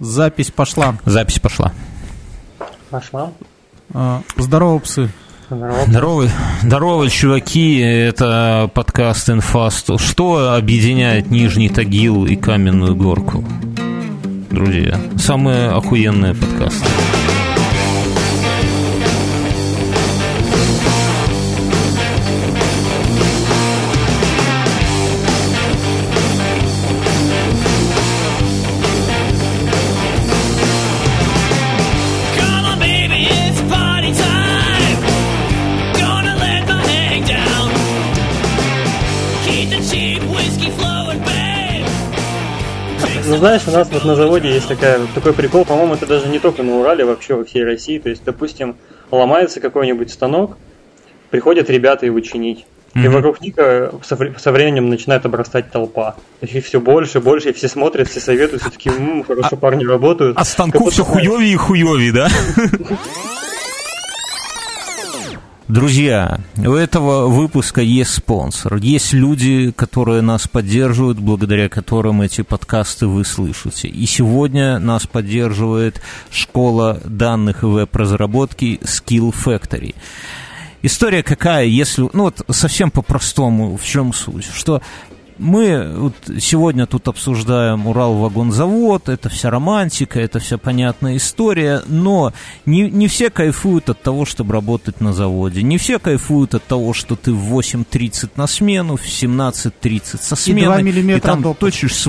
Запись пошла. Запись пошла. Пошла. А, здорово, псы. Здорово. Здорово, чуваки, это подкаст Инфаст. Что объединяет Нижний Тагил и Каменную Горку? Друзья, самые охуенные подкасты. Знаешь, у нас вот на заводе есть такая, такой прикол, по-моему, это даже не только на Урале, вообще во всей России. То есть, допустим, ломается какой-нибудь станок, приходят ребята его чинить. И вокруг них э, со, со временем начинает обрастать толпа. Их все больше, больше, и все смотрят, все советуют, все такие, «М, хорошо парни работают. А станку все хуевее и хуевее, да? Друзья, у этого выпуска есть спонсор. Есть люди, которые нас поддерживают, благодаря которым эти подкасты вы слышите. И сегодня нас поддерживает школа данных и веб-разработки Skill Factory. История какая, если, ну вот совсем по-простому, в чем суть, что мы вот сегодня тут обсуждаем Урал-вагонзавод, это вся романтика, это вся понятная история, но не, не все кайфуют от того, чтобы работать на заводе, не все кайфуют от того, что ты в 8.30 на смену, в 17.30 со смены, два миллиметра и там допуск. точишь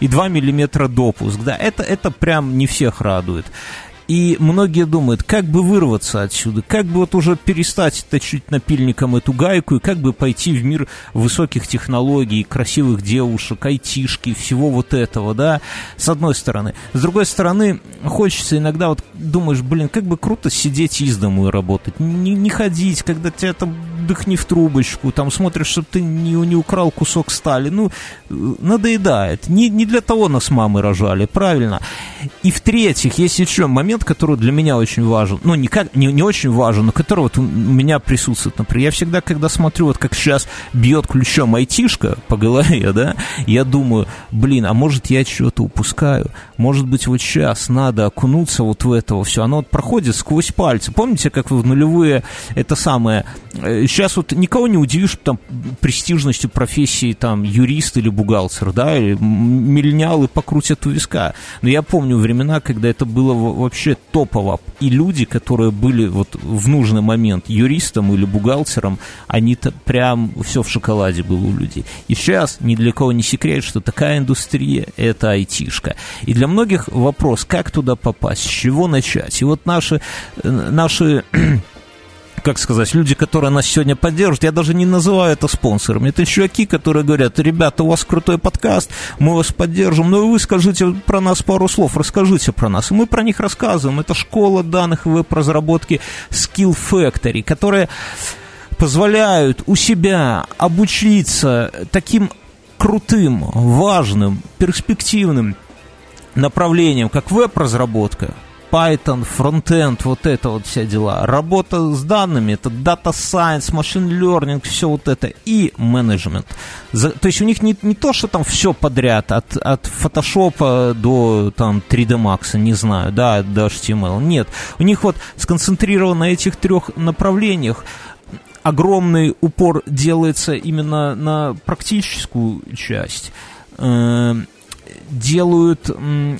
и 2 миллиметра допуск, да, это, это прям не всех радует. И многие думают, как бы вырваться отсюда, как бы вот уже перестать точить напильником эту гайку, и как бы пойти в мир высоких технологий, красивых девушек, айтишки, всего вот этого, да, с одной стороны. С другой стороны, хочется иногда вот думаешь, блин, как бы круто сидеть из дому и работать, не, не ходить, когда тебя там дыхни в трубочку, там смотришь, чтобы ты не, не украл кусок стали, ну, э, надоедает. Не, не для того нас мамы рожали, правильно. И в-третьих, есть еще момент, который для меня очень важен, ну, не, как, не, не очень важен, но который вот у меня присутствует, например, я всегда, когда смотрю, вот как сейчас бьет ключом айтишка по голове, да, я думаю, блин, а может я чего-то упускаю, может быть вот сейчас надо окунуться вот в это все, оно вот проходит сквозь пальцы, помните, как вы в нулевые, это самое, сейчас вот никого не удивишь там престижностью профессии там юрист или бухгалтер, да, или миллениалы покрутят у виска, но я помню времена, когда это было во- вообще топово, и люди, которые были вот в нужный момент юристом или бухгалтером, они-то прям все в шоколаде было у людей. И сейчас ни для кого не секрет, что такая индустрия – это айтишка. И для многих вопрос, как туда попасть, с чего начать. И вот наши, э, наши как сказать, люди, которые нас сегодня поддерживают, я даже не называю это спонсорами. Это чуваки, которые говорят, ребята, у вас крутой подкаст, мы вас поддержим, но вы скажите про нас пару слов, расскажите про нас. И мы про них рассказываем. Это школа данных и веб-разработки Skill Factory, которая позволяют у себя обучиться таким крутым, важным, перспективным направлениям, как веб-разработка, Python, фронтенд, вот это вот все дела. Работа с данными, это Data Science, Machine Learning, все вот это, и менеджмент. За- то есть у них не, не то, что там все подряд, от, от Photoshop до там 3D Max, не знаю, да, до HTML. Нет, у них вот сконцентрировано на этих трех направлениях огромный упор делается именно на практическую часть. Делают,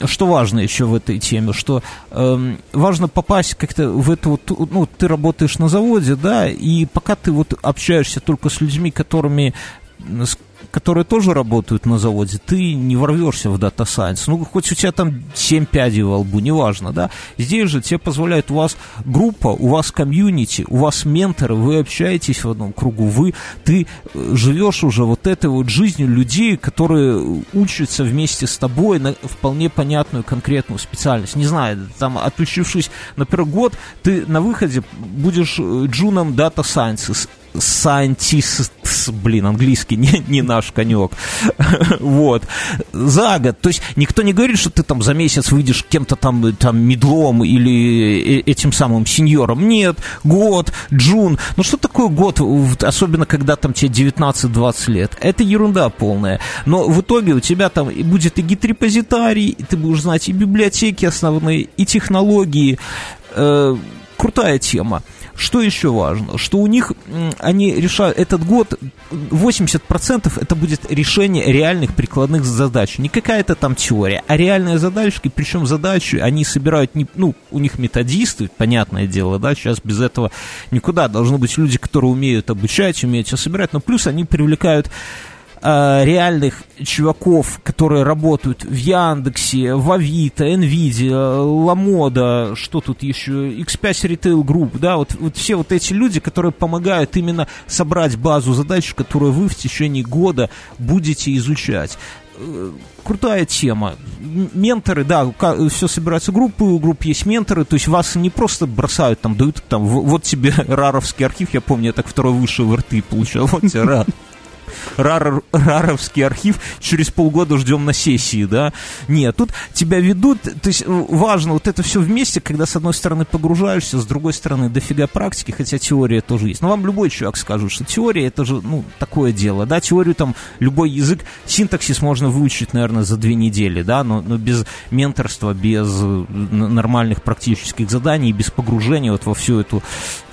что важно еще в этой теме, что эм, важно попасть как-то в эту вот, ну, ты работаешь на заводе, да, и пока ты вот общаешься только с людьми, которыми с которые тоже работают на заводе, ты не ворвешься в Data Science. Ну, хоть у тебя там 7 пядей во лбу, неважно, да. Здесь же тебе позволяет, у вас группа, у вас комьюнити, у вас менторы, вы общаетесь в одном кругу, вы, ты э, живешь уже вот этой вот жизнью людей, которые учатся вместе с тобой на вполне понятную конкретную специальность. Не знаю, там, отучившись, например, год, ты на выходе будешь э, джуном Data Science scientists, блин, английский не, не наш конек, вот, за год, то есть никто не говорит, что ты там за месяц выйдешь кем-то там, там медлом или э- этим самым сеньором, нет, год, джун, ну что такое год, особенно когда там тебе 19-20 лет, это ерунда полная, но в итоге у тебя там будет и гид-репозитарий, ты будешь знать и библиотеки основные, и технологии, э, крутая тема. Что еще важно? Что у них, они решают, этот год 80% это будет решение реальных прикладных задач. Не какая-то там теория, а реальные задачки, причем задачи они собирают, не, ну, у них методисты, понятное дело, да, сейчас без этого никуда. Должны быть люди, которые умеют обучать, умеют все собирать, но плюс они привлекают э, реальных чуваков, которые работают в Яндексе, в Авито, Nvidia, Ламода, что тут еще, X5 Retail Group, да, вот, вот все вот эти люди, которые помогают именно собрать базу задач, которую вы в течение года будете изучать Э, крутая тема. Менторы, да, все собираются группы, у групп есть менторы, то есть вас не просто бросают, там, дают, там, вот тебе раровский архив, я помню, я так второй высший в РТ получал, вот тебе ра- Рар- Раровский архив, через полгода ждем на сессии, да. Нет, тут тебя ведут, то есть э, важно вот это все вместе, когда с одной стороны погружаешься, с другой стороны дофига практики, хотя теория тоже есть. Но вам любой человек скажет, что теория это же, ну, такое дело, да, теорию там, любой язык, синтаксис можно выучить, наверное, за две недели, да, но, но без менторства, без э, нормальных практических заданий, без погружения вот во всю эту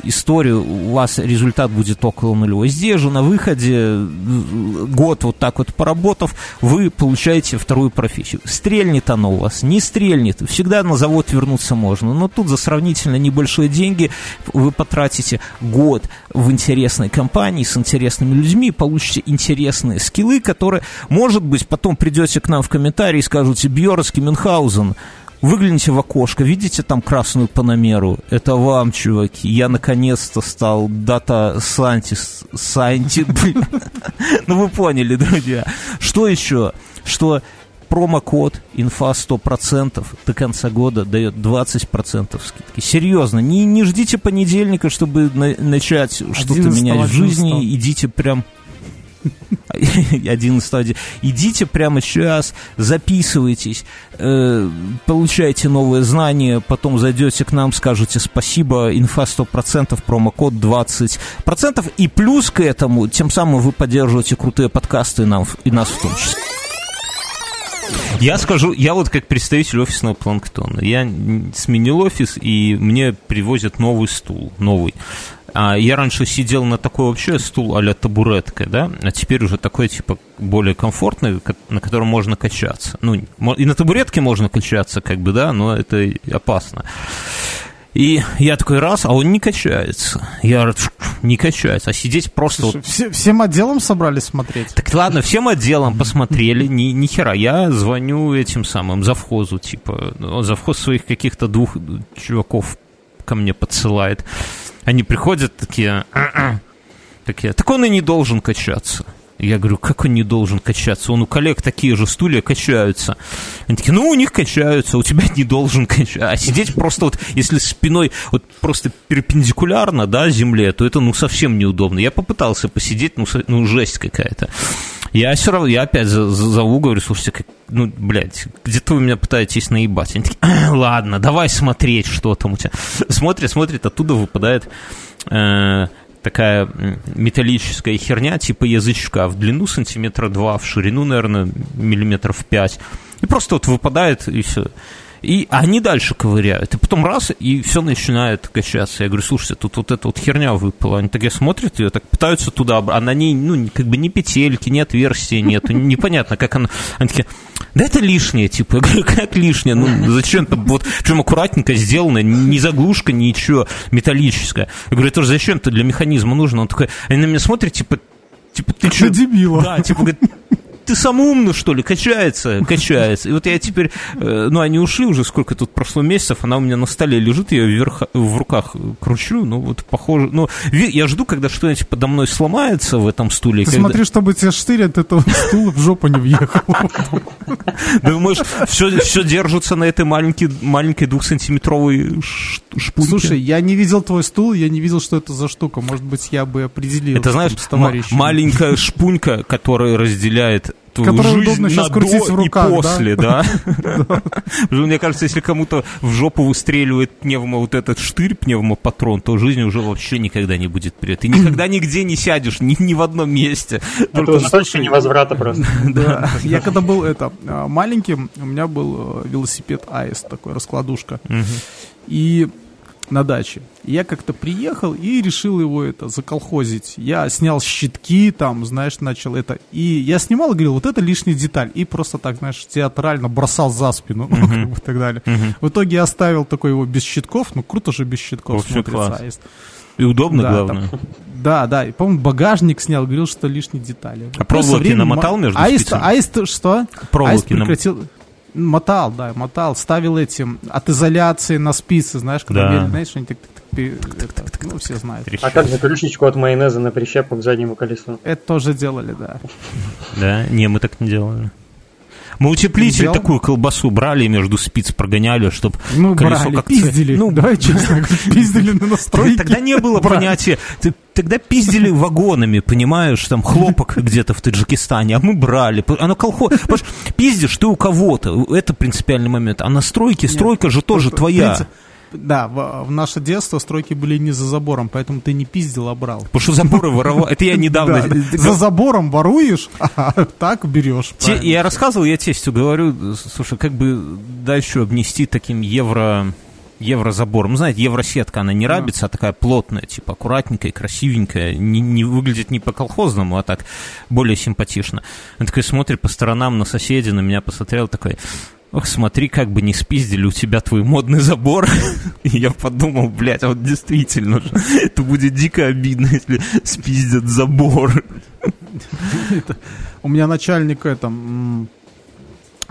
историю, у вас результат будет около нулевой. Здесь же на выходе год вот так вот поработав, вы получаете вторую профессию. Стрельнет оно у вас, не стрельнет, всегда на завод вернуться можно, но тут за сравнительно небольшие деньги вы потратите год в интересной компании с интересными людьми, получите интересные скиллы, которые, может быть, потом придете к нам в комментарии и скажете, Бьерский, Мюнхгаузен, Выгляните в окошко, видите там красную паномеру? Это вам, чуваки. Я наконец-то стал дата сантис... Санти... Ну вы поняли, друзья. Что еще? Что промокод инфа 100% до конца года дает 20% скидки. Серьезно, не, не ждите понедельника, чтобы на- начать что-то 11 менять в жизни. 11. Идите прям 11 Идите прямо сейчас, записывайтесь, э, получайте новые знания, потом зайдете к нам, скажете спасибо, инфа 100%, промокод 20%, и плюс к этому, тем самым вы поддерживаете крутые подкасты нам, и нас в том числе. Я скажу, я вот как представитель офисного планктона, я сменил офис, и мне привозят новый стул, новый. А я раньше сидел на такой вообще стул а-ля табуретка, да, а теперь уже такой, типа, более комфортный, ко- на котором можно качаться. Ну, и на табуретке можно качаться, как бы, да, но это опасно. И я такой раз, а он не качается. Я говорю, не качается, а сидеть просто вот Все- всем отделом собрались смотреть? так ладно, всем отделом посмотрели, ни, ни хера. Я звоню этим самым завхозу, типа, ну, завхоз своих каких-то двух чуваков ко мне подсылает. Они приходят такие, «А-а». такие, так он и не должен качаться. Я говорю, как он не должен качаться? Он у коллег такие же стулья качаются. Они такие, ну, у них качаются, у тебя не должен качаться. А сидеть просто вот, если спиной вот просто перпендикулярно, да, земле, то это, ну, совсем неудобно. Я попытался посидеть, ну, со- ну жесть какая-то. Я все равно, я опять за- за- зову, говорю, слушайте, как, ну, блядь, где-то вы меня пытаетесь наебать. Они такие, «А, ладно, давай смотреть, что там у тебя. Смотрит, смотрит, оттуда выпадает э, такая металлическая херня, типа язычка, в длину сантиметра два, в ширину, наверное, миллиметров пять. И просто вот выпадает, и все. И они дальше ковыряют. И потом раз, и все начинает качаться. Я говорю, слушайте, тут вот эта вот херня выпала. Они такие смотрят ее, так пытаются туда, а на ней, ну, как бы ни петельки, ни отверстия нет. Непонятно, как оно... Они такие, да это лишнее, типа. Я говорю, как лишнее? Ну, зачем там вот, причем аккуратненько сделано, ни заглушка, ничего металлическая. Я говорю, это же зачем то для механизма нужно? Он такой, они на меня смотрят, типа, типа, ты что? дебила. Да, типа, говорит, ты сам умный, что ли? Качается, качается. И вот я теперь, э, ну, они ушли уже, сколько тут прошло месяцев, она у меня на столе лежит, я ее вверх, в руках кручу, ну, вот похоже, ну, я жду, когда что-нибудь подо мной сломается в этом стуле. Ты когда- смотри, чтобы тебе штырь от этого стула в жопу не въехал. Думаешь, все, все держится на этой маленькой, маленькой двухсантиметровой шпульке? Слушай, я не видел твой стул, я не видел, что это за штука. Может быть, я бы определил Это, знаешь, маленькая шпунька, которая разделяет Которую жизнь удобно на крутить до в руках, и после, да? Мне кажется, если кому-то в жопу выстреливает пневмо вот этот штырь, пневмопатрон, то жизнь уже вообще никогда не будет вперед. Ты никогда нигде не сядешь, ни, ни в одном месте. Это уже точно невозврата просто. Да. Я когда был это а, маленьким, у меня был э, велосипед Аист, такой раскладушка. И на даче. Я как-то приехал и решил его это заколхозить. Я снял щитки, там, знаешь, начал это. И я снимал и говорил, вот это лишняя деталь. И просто так, знаешь, театрально бросал за спину, ну, как бы и так далее. В итоге я оставил такой его без щитков. Ну, круто же без щитков Вообще смотрится класс. Аист. И удобно, Да, главное. Да, да. И, по-моему, багажник снял, говорил, что лишние детали. А Ну, проволоки со временем намотал между Аист? Аист, что? Проволоки Аист нам- прекратил... Мотал, да, мотал, ставил этим от изоляции на спицы, знаешь, когда Да. знаешь, они так, так, так, это, ну, все знают. А как же крышечку от майонеза на прищепку к заднему колесу? Это тоже делали, да. Да? Не, мы так не делали. Мы утеплитель Делал? такую колбасу брали между спиц прогоняли, чтобы Мы колесо брали, как пиздили. Ну, давай честно, пиздили на настройки. Тогда не было понятия. Тогда пиздили вагонами, понимаешь, там хлопок где-то в Таджикистане, а мы брали. Оно колхоз. Пиздишь ты у кого-то. Это принципиальный момент. А на стройке, стройка же тоже твоя. Да, в, в наше детство стройки были не за забором, поэтому ты не пиздил, а брал. Потому что заборы воровал. Это я недавно... Да, да. За забором воруешь, а так берешь. Я рассказывал, я тестю говорю, слушай, как бы дальше обнести таким евро еврозабором. Ну, знаете, евросетка, она не рабится, а такая плотная, типа аккуратненькая, красивенькая, не, не выглядит не по-колхозному, а так более симпатично. Он такой смотрит по сторонам на соседей, на меня посмотрел, такой, ох, смотри, как бы не спиздили у тебя твой модный забор. И я подумал, блядь, а вот действительно это будет дико обидно, если спиздят забор. У меня начальник это,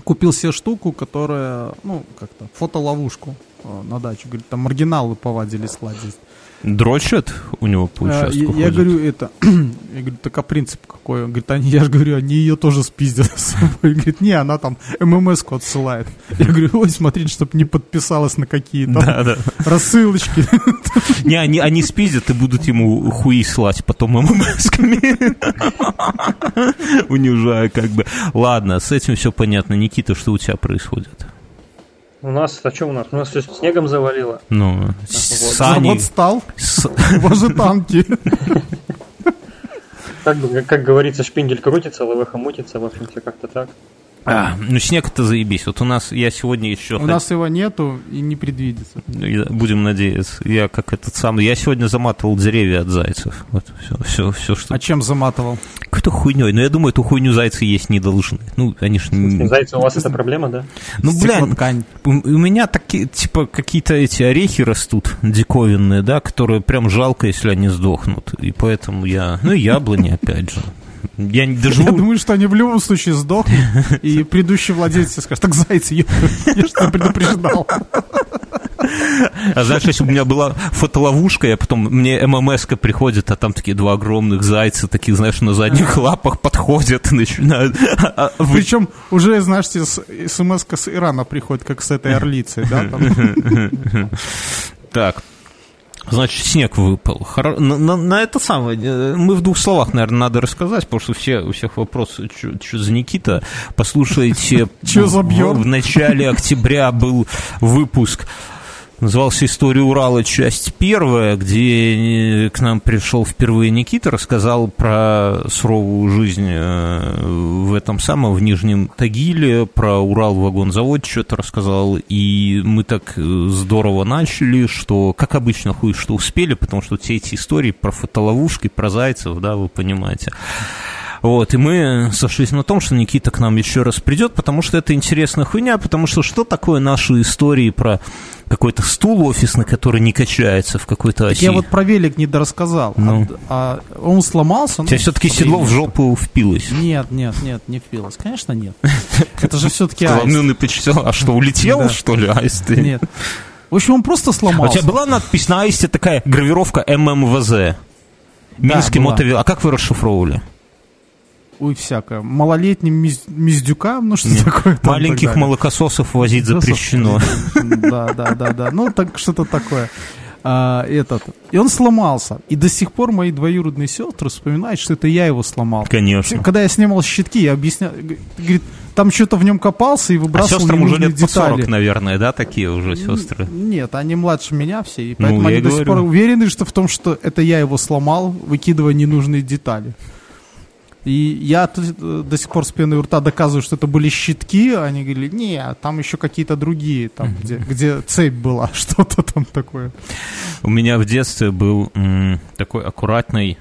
купил себе штуку, которая, ну, как-то, фотоловушку э, на дачу. Говорит, там маргиналы повадились ладить. Дрочат у него по участку Я, я ходят? говорю, это, я говорю, так а принцип какой? Он говорит, они, я же говорю, они ее тоже спиздят с собой. Говорит, не, она там ММС-ку отсылает. Я говорю, ой, смотрите, чтобы не подписалась на какие-то Да, да. рассылочки. Не, они, они спиздят и будут ему хуи слать потом ММСками. Унижая как бы. Ладно, с этим все понятно. Никита, что у тебя происходит? У нас, а что у нас? У нас все снегом завалило. Ну, с вот. Саней- Вот стал, с- боже, танки. Как, как говорится, шпиндель крутится, лавеха мутится, в общем, все как-то так. А, ну, снег-то заебись. Вот у нас, я сегодня еще... У нас его нету и не предвидится. Я- Будем надеяться. Я как этот самый... Я сегодня заматывал деревья от зайцев. Вот все, все, все что... А чем заматывал? Какой-то хуйней. Но я думаю, эту хуйню зайцы есть не должны. Ну, они ж... не- Зайцы, у вас это проблема, да? Ну, бля. У, у меня такие, типа, какие-то эти орехи растут диковинные, да, которые прям жалко, если они сдохнут. И поэтому я... Ну, и яблони, опять же. Я не Я доживу... думаю, что они в любом случае сдохнут, и предыдущий владелец скажет, так зайцы, ё- я что предупреждал. А знаешь, если бы у меня была фотоловушка, я потом... Мне ММС-ка приходит, а там такие два огромных зайца, такие, знаешь, на задних лапах подходят начинают... а, а, Причем уже, знаешь, смс с Ирана приходит, как с этой орлицей, да? Так. Значит, снег выпал. Хоро- На, на- на это самое, э, мы в двух словах, наверное, надо рассказать, потому что все, у всех вопросы, что за Никита. Послушайте, Чё за в начале октября был выпуск Назывался «История Урала. Часть первая», где э, к нам пришел впервые Никита, рассказал про суровую жизнь э, в этом самом, в Нижнем Тагиле, про Урал-вагонзавод что-то рассказал, и мы так э, здорово начали, что, как обычно, хуй что успели, потому что все эти истории про фотоловушки, про зайцев, да, вы понимаете. Вот, и мы сошлись на том, что Никита к нам еще раз придет, потому что это интересная хуйня, потому что что такое наши истории про какой-то стул офисный, который не качается в какой-то Так оси? я вот про велик не дорассказал. Ну. А, а он сломался. У тебя ну, все-таки седло в жопу впилось. Нет, нет, нет, не впилось. Конечно, нет. Это же все-таки аист. ну, ты почитал, а что, улетел, что ли, аист? Нет. В общем, он просто А у сломался. тебя была надпись на аисте такая гравировка ММВЗ? Минский мотовел. А как вы расшифровывали? Ой, всякое. Малолетним миздюкам, ну что Нет. такое? там Маленьких так молокососов возить запрещено. Да, да, да, да. Ну, так что-то такое. А, этот. И он сломался. И до сих пор мои двоюродные сестры вспоминают, что это я его сломал. Конечно. Когда я снимал щитки, я объяснял, говорит, там что-то в нем копался и А выбрасывал сестрам уже лет по 40, детали. наверное, да, такие уже сестры? Нет, они младше меня все, и Ну, поэтому я они до сих пор уверены, что в том, что это я его сломал, выкидывая ненужные детали. И я э, до сих пор с пеной у рта доказываю, что это были щитки, а они говорили, не, там еще какие-то другие, там, где, где цепь была, что-то там такое. У меня в детстве был м, такой аккуратный,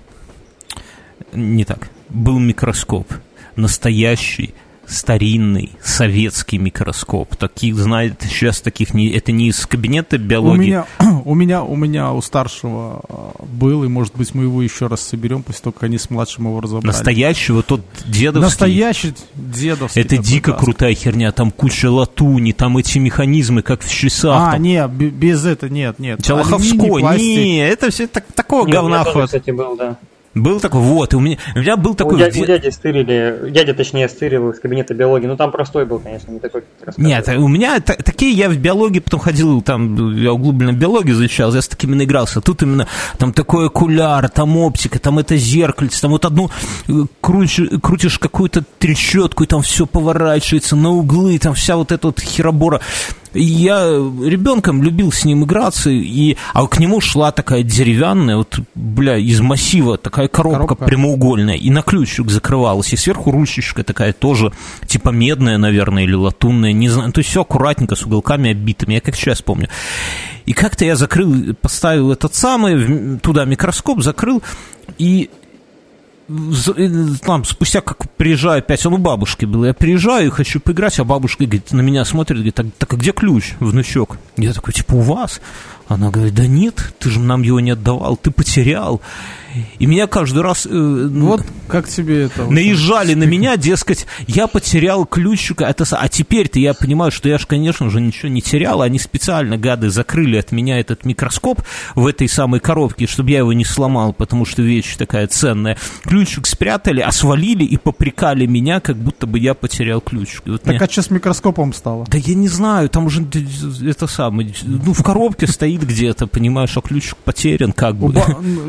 не так, был микроскоп, настоящий, старинный советский микроскоп. Таких, знает, сейчас таких не, это не из кабинета У биологии. меня, у меня, у меня у старшего э, был, и может быть мы его еще раз соберем, после того, как они с младшим его разобрали. Настоящего, тот дедовский. Настоящий дедовский. Это дико да. крутая херня, там куча латуни, там эти механизмы, как в часах. А, там. не, без этого, нет, нет. У пластик. не, это все так, такого Нет, у говна тоже, кстати, был, да. Был такой, вот, и у меня, у меня был У такой... дяди, в у дяди стырили, дядя, точнее, стырил из кабинета биологии. Ну, там простой был, конечно, не такой, как. Нет, у меня та- такие, я в биологии потом ходил, там, я углубленно биологию изучал, я с такими наигрался. Тут именно, там такой окуляр, там оптика, там это зеркальце, там вот одну э, крутишь, крутишь какую-то трещотку, и там все поворачивается на углы, там вся вот эта вот херобора. Я ребенком любил с ним играться, и, а к нему шла такая деревянная, вот, бля, из массива, такая коробка, Коробка. прямоугольная, и на ключик закрывалась, и сверху ручечка такая тоже, типа медная, наверное, или латунная, не знаю, то есть все аккуратненько, с уголками оббитыми, я как сейчас помню. И как-то я закрыл, поставил этот самый, туда микроскоп, закрыл, и там, спустя как приезжаю опять, он у бабушки был, я приезжаю, хочу поиграть, а бабушка говорит, на меня смотрит, говорит, так, так а где ключ, внучок? Я такой, типа, у вас? Она говорит, да нет, ты же нам его не отдавал, ты потерял. И меня каждый раз... э, ну, Вот как тебе это? наезжали на меня, дескать, я потерял ключик, это, а теперь-то я понимаю, что я же, конечно же, ничего не терял, они специально, гады, закрыли от меня этот микроскоп в этой самой коробке, чтобы я его не сломал, потому что вещь такая ценная. Ключик спрятали, а свалили и попрекали меня, как будто бы я потерял ключик. И вот Так мне- а что с микроскопом стало? Да я не знаю, там уже это самое, ну, в коробке стоит где-то, понимаешь, а ключик потерян, как бы.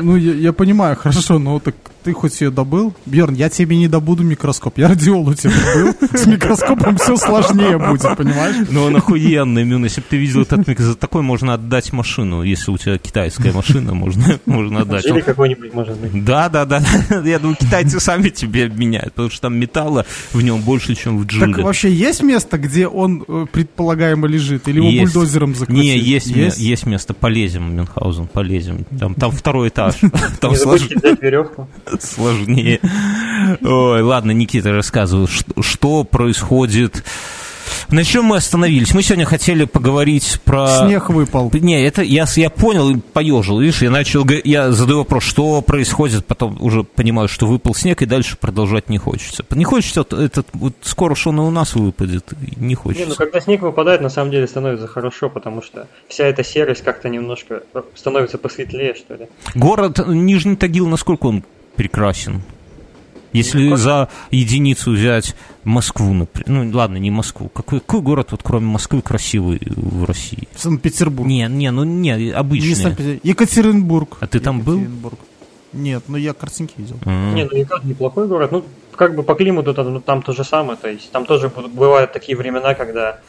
Ну, я, я понимаю, хорошо, но так ты хоть ее добыл? Бьерн, я тебе не добуду микроскоп. Я радиол у тебя добыл. С микроскопом все сложнее будет, понимаешь? Ну, он охуенный, Мюн. Если бы ты видел этот за такой можно отдать машину. Если у тебя китайская машина, можно, можно отдать. Жили Он- какой-нибудь, может быть. Да, да, да. Я думаю, китайцы сами тебе обменяют, потому что там металла в нем больше, чем в Так джиле. вообще есть место, где он э, предполагаемо лежит? Или его Есть. бульдозером закрутили? Не, есть, ме- есть место, полезем, Мюнхгаузен, полезем. Там, там второй этаж. Там слож- веревку. сложнее. Ой, ладно, Никита, рассказывай, что, что происходит. На чем мы остановились? Мы сегодня хотели поговорить про... Снег выпал. Не, это я, с- я понял и поежил. Видишь, я начал, я задаю вопрос, что происходит, потом уже понимаю, что выпал снег, и дальше продолжать не хочется. Не хочется, вот этот, вот скоро что он и у нас выпадет, и не Не, хочется. ну когда снег выпадает, на самом деле становится хорошо, потому что вся эта серость как-то немножко э, становится посветлее, что ли. Город Нижний Тагил, насколько он прекрасен? Если Ну, за единицу взять Москву, например, ну ладно, не Москву, какой, какой город вот кроме Москвы красивый в России? Санкт-Петербург. Не, не, ну не, Не обычный. Санкт-Петербург. Екатеринбург. А ты там был? Екатеринбург. Нет, но я картинки видел. М. Не, ну Якат неплохой город. Ну, как бы по климату там, там то же самое. То есть там тоже бывают такие времена, когда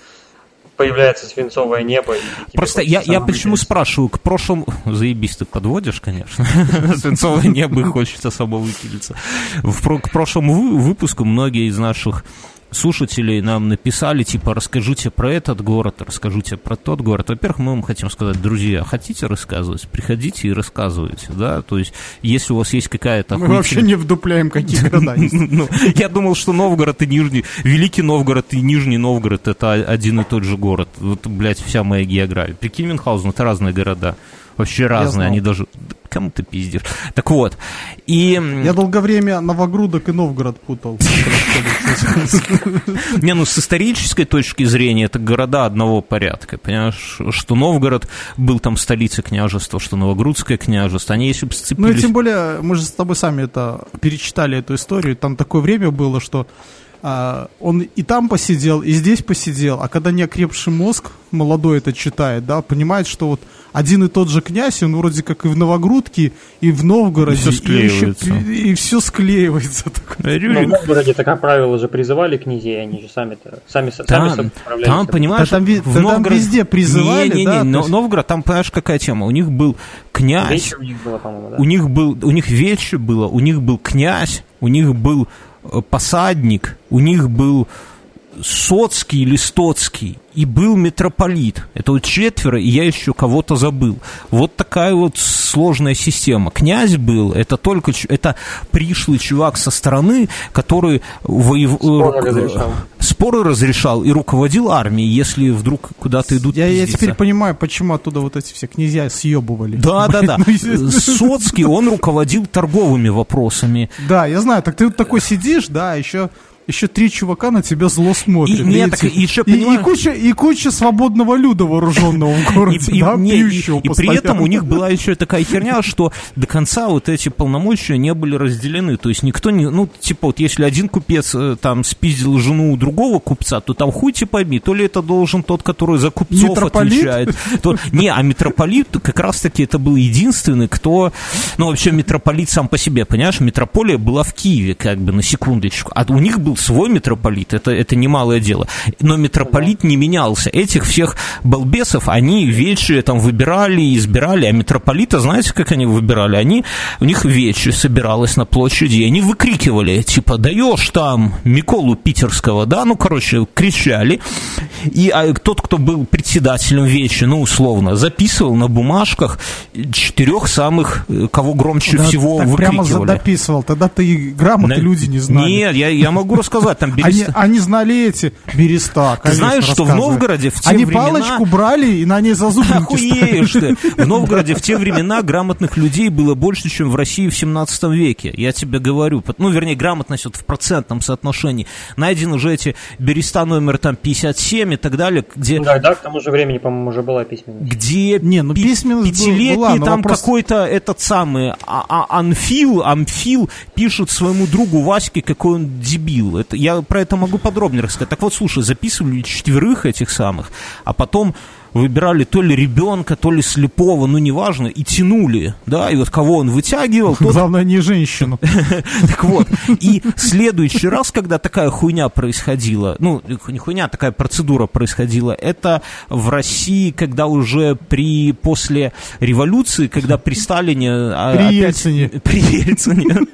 появляется свинцовое небо. и Просто я, я почему спрашиваю, к прошлому... Заебись, ты подводишь, конечно. Свинцовое небо и хочется особо выпилиться. В про- К прошлому вы- выпуску многие из наших слушателей нам написали, типа, расскажите про этот город, расскажите про тот город. Во-первых, мы вам хотим сказать, друзья, хотите рассказывать, приходите и рассказывайте, да, то есть, если у вас есть какая-то... Мы вообще не вдупляем, какие города есть. Ну, я думал, что Новгород и Нижний, Великий Новгород и Нижний Новгород это один и тот же город. Вот, блядь, вся моя география. Прикинь, Мюнхгаузен, это разные города. Вообще разные, они даже... Кому ты пиздишь? Так вот, и... Я долгое время Новогрудок и Новгород путал. Не, ну с исторической точки зрения это города одного порядка, понимаешь, что Новгород был там столицей княжества, что Новогрудское княжество, они если бы Ну и сцепились... тем более, мы же с тобой сами это перечитали эту историю. Там такое время было, что а, он и там посидел, и здесь посидел, а когда неокрепший мозг, молодой это читает, да, понимает, что вот один и тот же князь, он вроде как и в Новогрудке, и в Новгороде, И всё еще- склеивается. и, все склеивается. такое. Но в Новгороде, так как правило, же призывали князей, они же сами-то, сами, сами Там, справлялись. там, понимаешь, Да там в да там Новгород- везде призывали, Не, не, да, не, то но- есть- Новгород, там, понимаешь, какая тема? У них был князь, Вечер у них было, по-моему, да. у них был, у них вече было, у них был князь, у них был э, посадник, у них был Соцкий или Стоцкий, и был митрополит. Это вот четверо, и я еще кого-то забыл. Вот такая вот сложная система. Князь был, это только, это пришлый чувак со стороны, который воев... Споры э, разрешал. споры разрешал и руководил армией, если вдруг куда-то идут Я, я теперь понимаю, почему оттуда вот эти все князья съебывали. Да, да, да. Ну. Соцкий, он руководил торговыми вопросами. Да, я знаю. Так ты вот такой сидишь, да, еще еще три чувака на тебя зло смотрят. И- нет, эти- так и еще, и, и куча, и куча свободного люда вооруженного в городе, И, и- да, и- пьющего и при постоянно. этом у них была еще такая херня, что до конца вот эти полномочия не были разделены. То есть никто не... Ну, типа, вот если один купец э, там спиздил жену у другого купца, то там хуй тебе пойми, то ли это должен тот, который за купцов Митрополит? отвечает. то- не, а митрополит как раз-таки это был единственный, кто... Ну, вообще митрополит сам по себе, понимаешь, митрополия была в Киеве, как бы, на секундочку. А у них был свой митрополит, это, это немалое дело. Но митрополит не менялся. Этих всех балбесов, они вечи там выбирали, избирали, а митрополита, знаете, как они выбирали? Они, у них вечи собиралось на площади, и они выкрикивали, типа, даешь там Миколу Питерского, да, ну, короче, кричали. И а, тот, кто был председателем вечи, ну, условно, записывал на бумажках четырех самых, э, кого громче Да, всего так прямо выкрикивали. дописывал. Тогда ты грамоты На- люди не знали. Нет, я, я могу рассказать, там Они, Береста- они знали эти Береста, конечно, знаешь, что в. Новгороде в те Они времена- палочку брали и на ней зазубринки Охуеешь ты. В Новгороде в те времена грамотных людей было больше, чем в России в 17 веке. Я тебе говорю. Ну, вернее, грамотность вот в процентном соотношении. Найдены уже эти береста номер там 57 и так далее, где Да, да, к тому же времени, по-моему, уже была письменность. где Не, ну пи- письменность пятилетний была, но там вопрос- какой-то этот самый а- а- Анфил, Амфил пишет своему другу Ваське, какой он дебил. Это, я про это могу подробнее рассказать. Так вот, слушай, записывали четверых этих самых, а потом выбирали то ли ребенка, то ли слепого, ну неважно, и тянули, да, и вот кого он вытягивал, тот Главное, не женщину. так вот, и следующий раз, когда такая хуйня происходила, ну, не хуйня, а такая процедура происходила, это в России, когда уже при, после революции, когда при Сталине... а, При Ельцине. При Ельцине.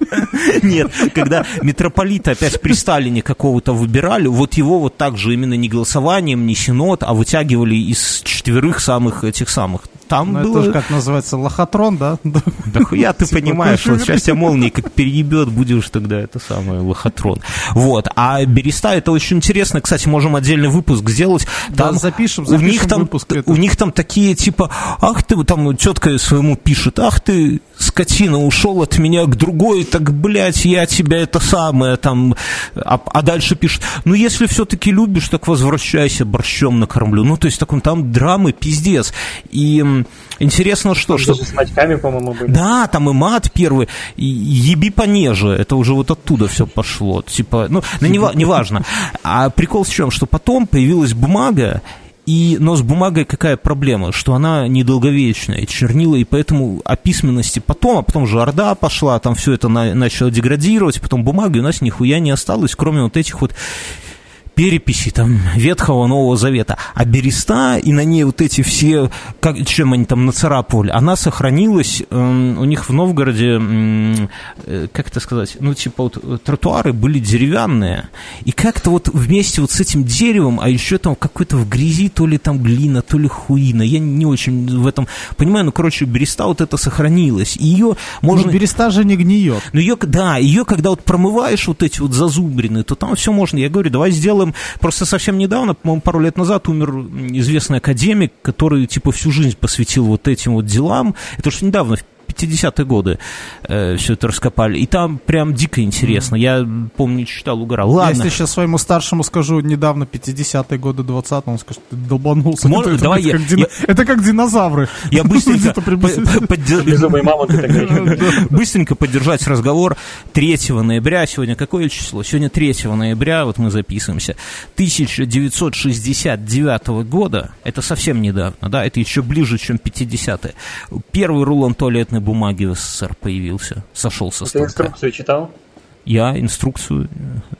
Нет, когда митрополита опять при Сталине какого-то выбирали, вот его вот так же именно не голосованием, не синод, а вытягивали из четверых самых этих самых. Там Ну, это было... тоже, как называется, лохотрон, да? Да хуя ты Типа, понимаешь, вот сейчас тебя молнией как переебет, будешь тогда это самое, лохотрон. Вот, а Береста это очень интересно, кстати, можем отдельный выпуск сделать. Да, Там запишем, у запишем них там, выпуск это. у них там такие типа, ах ты, там тетка своему пишет, ах ты, скотина, ушел от меня к другой, так, блядь, я тебя это самое, там, а, а дальше пишет, ну, если все-таки любишь, так возвращайся, борщом накормлю. Ну, то есть, так, там драмы пиздец. И интересно, что, что Даже с матьками, по-моему, были. да, там и мат первый, и еби понеже, это уже вот оттуда все пошло. Типа, ну, ну не, ва- неважно. А прикол в чем, что потом появилась бумага, и, но с бумагой какая проблема? Что она недолговечная, чернила, и поэтому о письменности потом, а потом же Орда пошла, там все это на- начало деградировать, потом бумаги у нас нихуя не осталось, кроме вот этих вот переписи там Ветхого Нового Завета. А береста, и на ней вот эти все, как, чем они там нацарапывали, она сохранилась эм, у них в Новгороде, э, как это сказать, ну, типа вот э, тротуары были деревянные, и как-то вот вместе вот с этим деревом, а еще там какой-то в грязи, то ли там глина, то ли хуина, я не очень в этом понимаю, ну, короче, береста вот это сохранилась, и ее можно... Ну, береста же не гниет. Ну, ее, да, ее, когда вот промываешь вот эти вот зазубрины, то там все можно. Я говорю, давай сделаем... Просто совсем недавно, по-моему, пару лет назад умер известный академик, который, типа, всю жизнь посвятил вот этим вот делам. Это уж недавно, 50-е годы э, все это раскопали. И там прям дико интересно. Я, помню, читал, угорал. Я Ладно. Если сейчас своему старшему скажу, недавно 50-е годы 20 он скажет, ты долбанулся. Можно- это, давай это я- как дина- это как динозавры. Я быстренько, быстренько поддержать разговор 3 ноября. Сегодня какое число? Сегодня 3 ноября, вот мы записываемся. 1969 года, это совсем недавно, да, это еще ближе, чем 50-е. Первый рулон туалетной бумаги в СССР появился, сошел со Ты станка. инструкцию читал? Я инструкцию,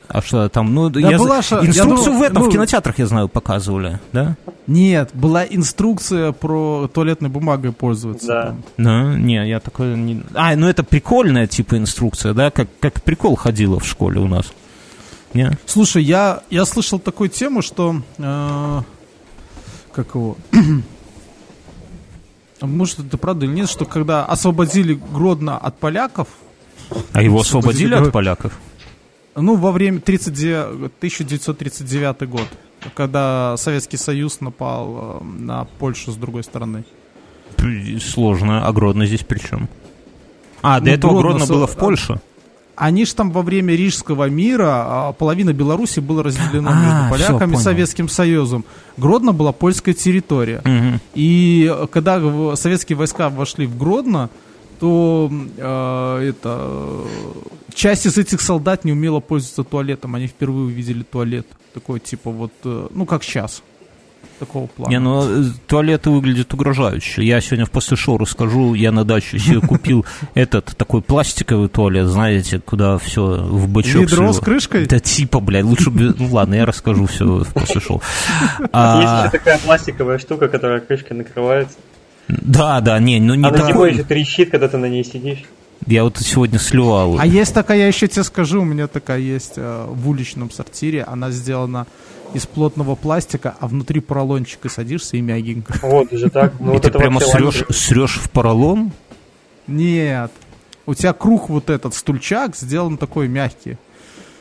а что там, ну, Да я, была за- же- я инструкцию думал, в этом, ну- в кинотеатрах, я знаю, показывали, да? Нет, была инструкция про туалетной бумагой пользоваться. Да. Да, не, я такой не... А, ну это прикольная типа инструкция, да, как, как прикол ходила в школе у нас. Не? Слушай, я, я слышал такую тему, что... э, как его... Может, это правда или нет, что когда освободили Гродно от поляков, А его освободили от поляков? ну, во время 39 1939 год, когда Советский Союз напал э, на Польшу с другой стороны. Сложно. А Гродно здесь при чем? А, до Ну, этого Гродно Гродно было в Польше? Они же там во время Рижского мира, а, половина Беларуси было разделено А, между поляками и. Советским Союзом. Гродно была польская территория. Мгм. И э, когда советские войска вошли в Гродно, то э, это часть из этих солдат не умела пользоваться туалетом. Они впервые увидели туалет. Такой типа вот, э, ну как сейчас. Такого плана. Не, ну э, туалеты выглядят угрожающе. Я сегодня в после шоу расскажу, я на даче себе купил этот такой пластиковый туалет, знаете, куда все в бачок. Ведро с крышкой? Да типа, блядь, лучше бы... Ну ладно, я расскажу все в после шоу. А, Есть такая пластиковая штука, которая крышкой накрывается. Да, да, не, ну не Она зимой такой. еще трещит, когда ты на ней сидишь. Я вот сегодня сливал. А есть такая, я еще тебе скажу, у меня такая есть э, в уличном сортире. Она сделана из плотного пластика, а внутри поролончик и садишься и мягенько. Вот, даже так. Ну, И вот ты это прямо срешь, срешь в поролон? Нет. У тебя круг вот этот стульчак сделан такой мягкий.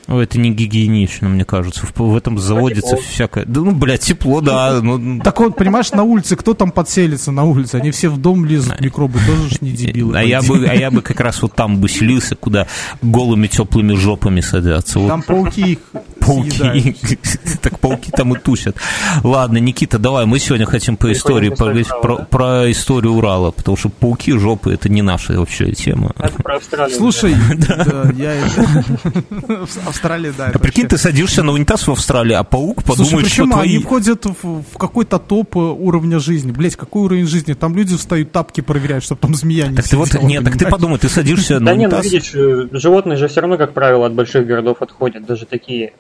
Ой, это не гигиенично, мне кажется. В, в этом заводится тепло. всякое... Да, ну, блядь, тепло, да. Ну, Так вот, понимаешь, на улице, кто там подселится на улице? Они все в дом лезут, микробы тоже ж не дебилы. а, я бы, а я бы как раз вот там бы селился, куда голыми теплыми жопами садятся. Вот Там пауки их пауки. съедают. Так пауки там и тусят. Ладно, Никита, давай, мы сегодня хотим по истории поговорить про, да? про историю Урала, потому что пауки, жопы, это не наша вообще тема. Это про Австралию. Слушай, да, я... В Австралии, да. А прикинь, ты садишься на унитаз в Австралии, а паук Слушай, подумает, что причем они твои... входят в, в какой-то топ э, уровня жизни. Блять, какой уровень жизни? Там люди встают, тапки проверяют, чтобы там змея не Так ты вот, нет, так ты подумай, ты садишься на Да не, ну унитаз... видишь, э, животные же все равно, как правило, от больших городов отходят, даже такие.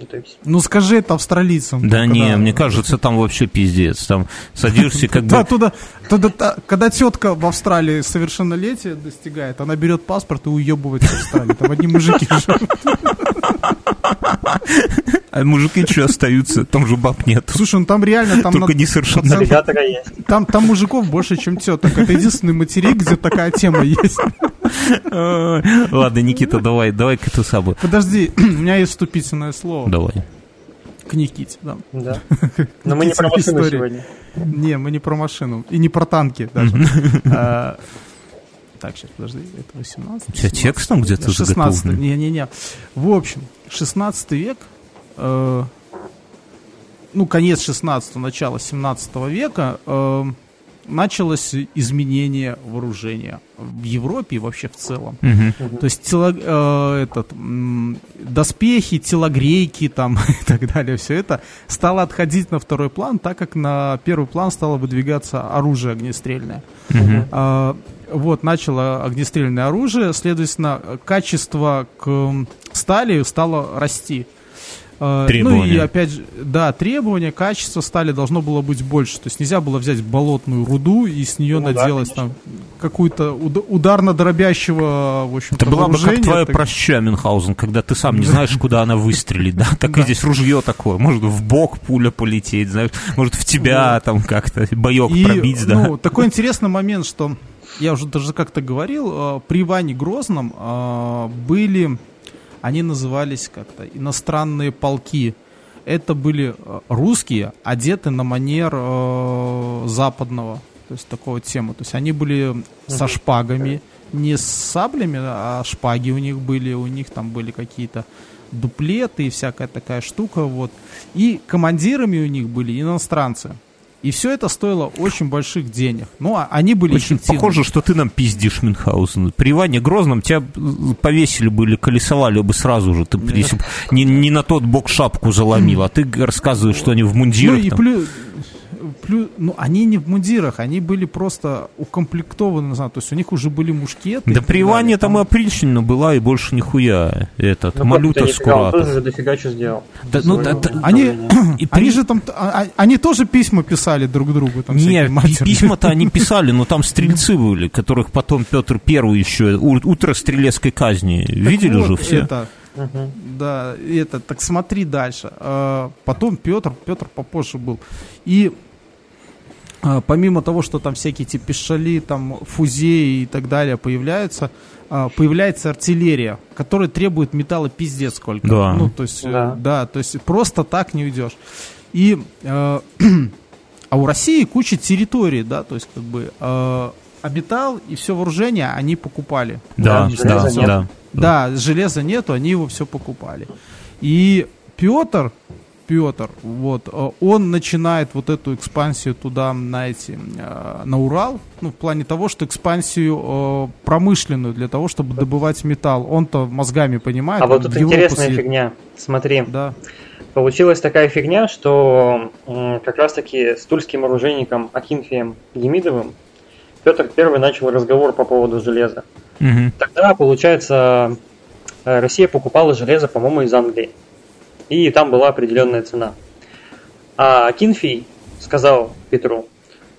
Ну, то есть, Ну скажи это австралийцам. Да только, не, мне кажется, там вообще пиздец. Там садишься как Да, бы... туда, туда, та- когда тетка в Австралии совершеннолетия достигает, она берет паспорт и уебывает в Австралии. Там одни мужики живут. А мужики что остаются? Там же баб нет. Слушай, ну там реально, там, Только на- не совершенно. аллигатора есть. там, там мужиков больше, чем теток. Это единственный материк, где такая тема есть. Ладно, Никита, давай, давай к эту самую. Подожди, у меня есть вступительное слово Давай. к Никите. Да. Да. Но мы не про машину сегодня. Не, мы не про машину. И не про танки даже. А, Так, сейчас, подожди, это 18 У тебя текст там где-то 16 заготовлен? Не-не-не. В общем, 16 век, э, ну, конец 16 начало 17 века, э, началось изменение вооружения в Европе и вообще в целом. Мгм. То есть тело- э, этот, доспехи, телогрейки там и так далее, все это стало отходить на второй план, так как на первый план стало выдвигаться оружие огнестрельное. Мгм. А, вот, начало огнестрельное оружие, следовательно, качество к стали стало расти. Э, Ну и Требования. опять же, да, требования, качество стали должно было быть больше. То есть нельзя было взять болотную руду и с нее Ну да, наделать там какую-то уд- ударно-дробящего, в общем Это была бы как твоя Так- проща, Мюнхгаузен, когда ты сам не знаешь, куда она выстрелит, да? Так и здесь ружье такое. Может, в бок пуля полететь, знаешь, может, в тебя там как-то боек пробить, да? ну, такой интересный момент, что я уже даже как-то говорил, э, при Иване Грозном э, были, они назывались как-то иностранные полки. Это были э, русские, одеты на манер э, западного, то есть такого тема. То есть они были со шпагами, не с саблями, а шпаги у них были, у них там были какие-то дуплеты и всякая такая штука, вот. И командирами у них были иностранцы. И все это стоило очень больших денег. Ну, а они были Очень эффективны. похоже, что ты нам пиздишь, Мюнхгаузен. При Иване Грозном тебя повесили бы или колесовали бы сразу же. Ты, если бы не, не на тот бок шапку заломил, а ты рассказываешь, что они в Ну, мундирах. и там. Плюс, ну, они не в мундирах, они были просто укомплектованы, не знаю, то есть у них уже были мушкеты. Да при Иване там и опричнина была, и больше нихуя. Этот, Ну, Малюта Он Скуратов. тоже же дофига что сделал. Да, ну, да, да, Они, И они при- же там, а- а- они тоже письма писали друг другу. Там Не, всякие пи- матерные. письма-то они писали, но там стрельцы были, которых потом Петр Первый еще, утро стрелецкой казни. Так Видели вот, же все? Это, да, это, так смотри дальше. А, Потом Петр, Петр попозже был. И помимо того, что там всякие эти пешали, там фузеи и так далее появляются, а, появляется артиллерия, которая требует металла пиздец сколько. Да. Ну, то есть, Да. да, то есть просто так не уйдешь. И, э, а у России куча территорий, да, то есть как бы, э, а металл и все вооружение они покупали. Да, Да, да, нет. да. Да, железа нету, они его все покупали. И Петр, Петр, вот, э, он начинает вот эту экспансию туда, на эти, на Урал, ну, в плане того, что экспансию э, промышленную для того, чтобы добывать металл. Он-то мозгами понимает. А вот тут интересная съедет. фигня. Смотри, Да. получилась такая фигня, что как раз-таки с тульским оружейником Акинфием Демидовым Петр Первый начал разговор по поводу железа. Мгм. Тогда, получается, э, Россия покупала железо, по-моему, из Англии. И там была определенная цена. А Акинфий сказал Петру,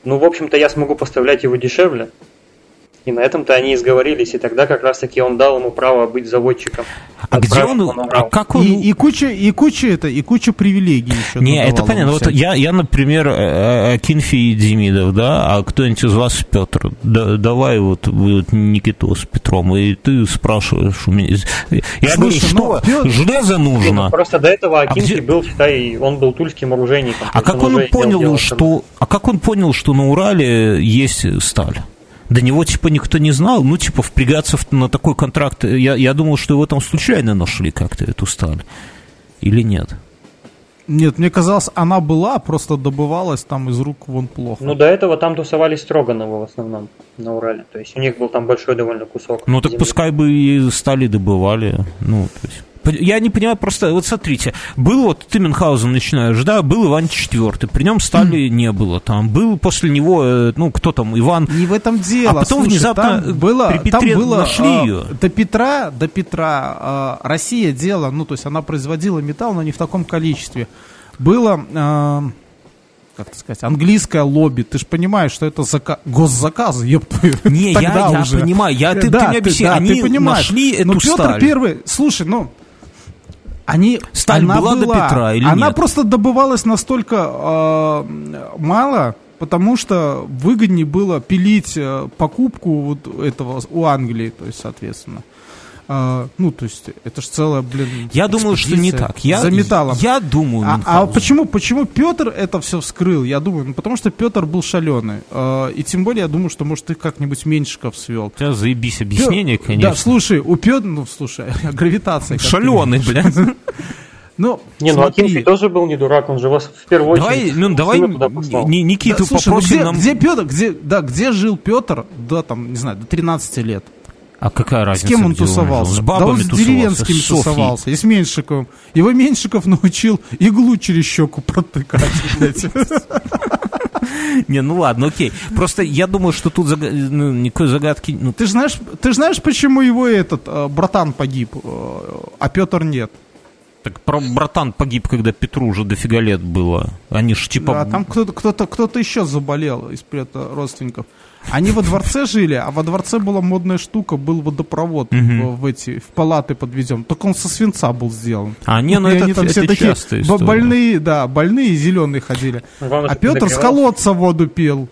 ну, в общем-то, я смогу поставлять его дешевле. И на этом-то они и сговорились, и тогда как раз-таки он дал ему право быть заводчиком. А где он, а как он... И, и куча, и куча это, и куча привилегий еще. Не, это понятно. Вот я, я, например, э, Акинфий Демидов, да, а кто-нибудь из вас Петр, да, давай вот вы вот Никиту с Петром, и ты спрашиваешь у меня. Я говорю, Слушай, что ну, железо Ну, нужно. Просто до этого Акинфи где- был, считай, он был тульским оружейником. А как он имел понял, дело с- что, а как он понял, что на Урале есть сталь? До него, типа, никто не знал. Ну, типа, впрягаться в- на такой контракт. Я, я думал, что его там случайно нашли как-то, эту сталь. Или нет? Нет, мне казалось, она была, просто добывалась там из рук вон плохо. Ну, до этого там тусовались Строгановы в основном на Урале. То есть у них был там большой довольно кусок. Ну, так земли. пускай бы и стали добывали. Ну, то есть... Я не понимаю, просто, вот смотрите, был вот, ты Мюнхгаузен начинаешь, да, был Иван IV, при нем стали не было там, был после него, э, ну, кто там, Иван, Не в этом дело. А потом Слушай, внезапно там было, при там Петре было нашли а, её. До Петра, до Петра а, Россия делала, ну то есть она производила металл, но не в таком количестве. Было, а, как это сказать, английское лобби. Ты же понимаешь, что это зака- госзаказы, ёб твою. Не, я- я уже. понимаю, я- ты- ты Да, мне объясни, да, они ты понимаешь. нашли эту Но Петр сталь. Первый, слушай, ну, они, Сталь она была до Петра или Она нет? просто добывалась настолько э, мало, потому что выгоднее было пилить э, покупку вот этого у Англии, то есть, соответственно. Э, ну, то есть, это же целая, блин, я думаю, что не так. Я, за металлом. Я думаю, А, а почему, почему Петр это все вскрыл? Я думаю, ну, потому что Петр был шаленый. Э, и тем более, я думаю, что, может, ты как-нибудь Меньшиков свел. У тебя заебись объяснение, Пё- конечно. Да, слушай, у Петра, ну, слушай, гравитация. Шаленый, блядь. Ну, Не, ну. Акинфи тоже был не дурак, он же вас в первую Давай, очередь... Мюн, давай Никиту Да, слушай, ну попросим где, нам... где Петр, где, да, где жил Петр до там, не знаю, до 13 лет? А какая С разница, кем он тусовался? С да бабами он с тусовался, деревенскими с Софьей. тусовался, и с Меньшиковым. Его Меньшиков научил иглу через щеку протыкать. Не, ну ладно, окей. Просто я думаю, что тут зага- ну, никакой загадки... Ну, Ты знаешь, ты знаешь, почему его этот э, братан погиб, э, а Петр нет? Так про братан погиб, когда Петру уже дофига лет было. Они ж типа... Да, там кто-то, кто-то, кто-то еще заболел из родственников. Они во дворце жили, а во дворце была модная штука, был водопровод в, в эти в палаты подвезем. Только он со свинца был сделан. А, не, ну И это, они там это все такие история. больные, да, больные зеленые ходили. Главное, А Петр с колодца воду пил.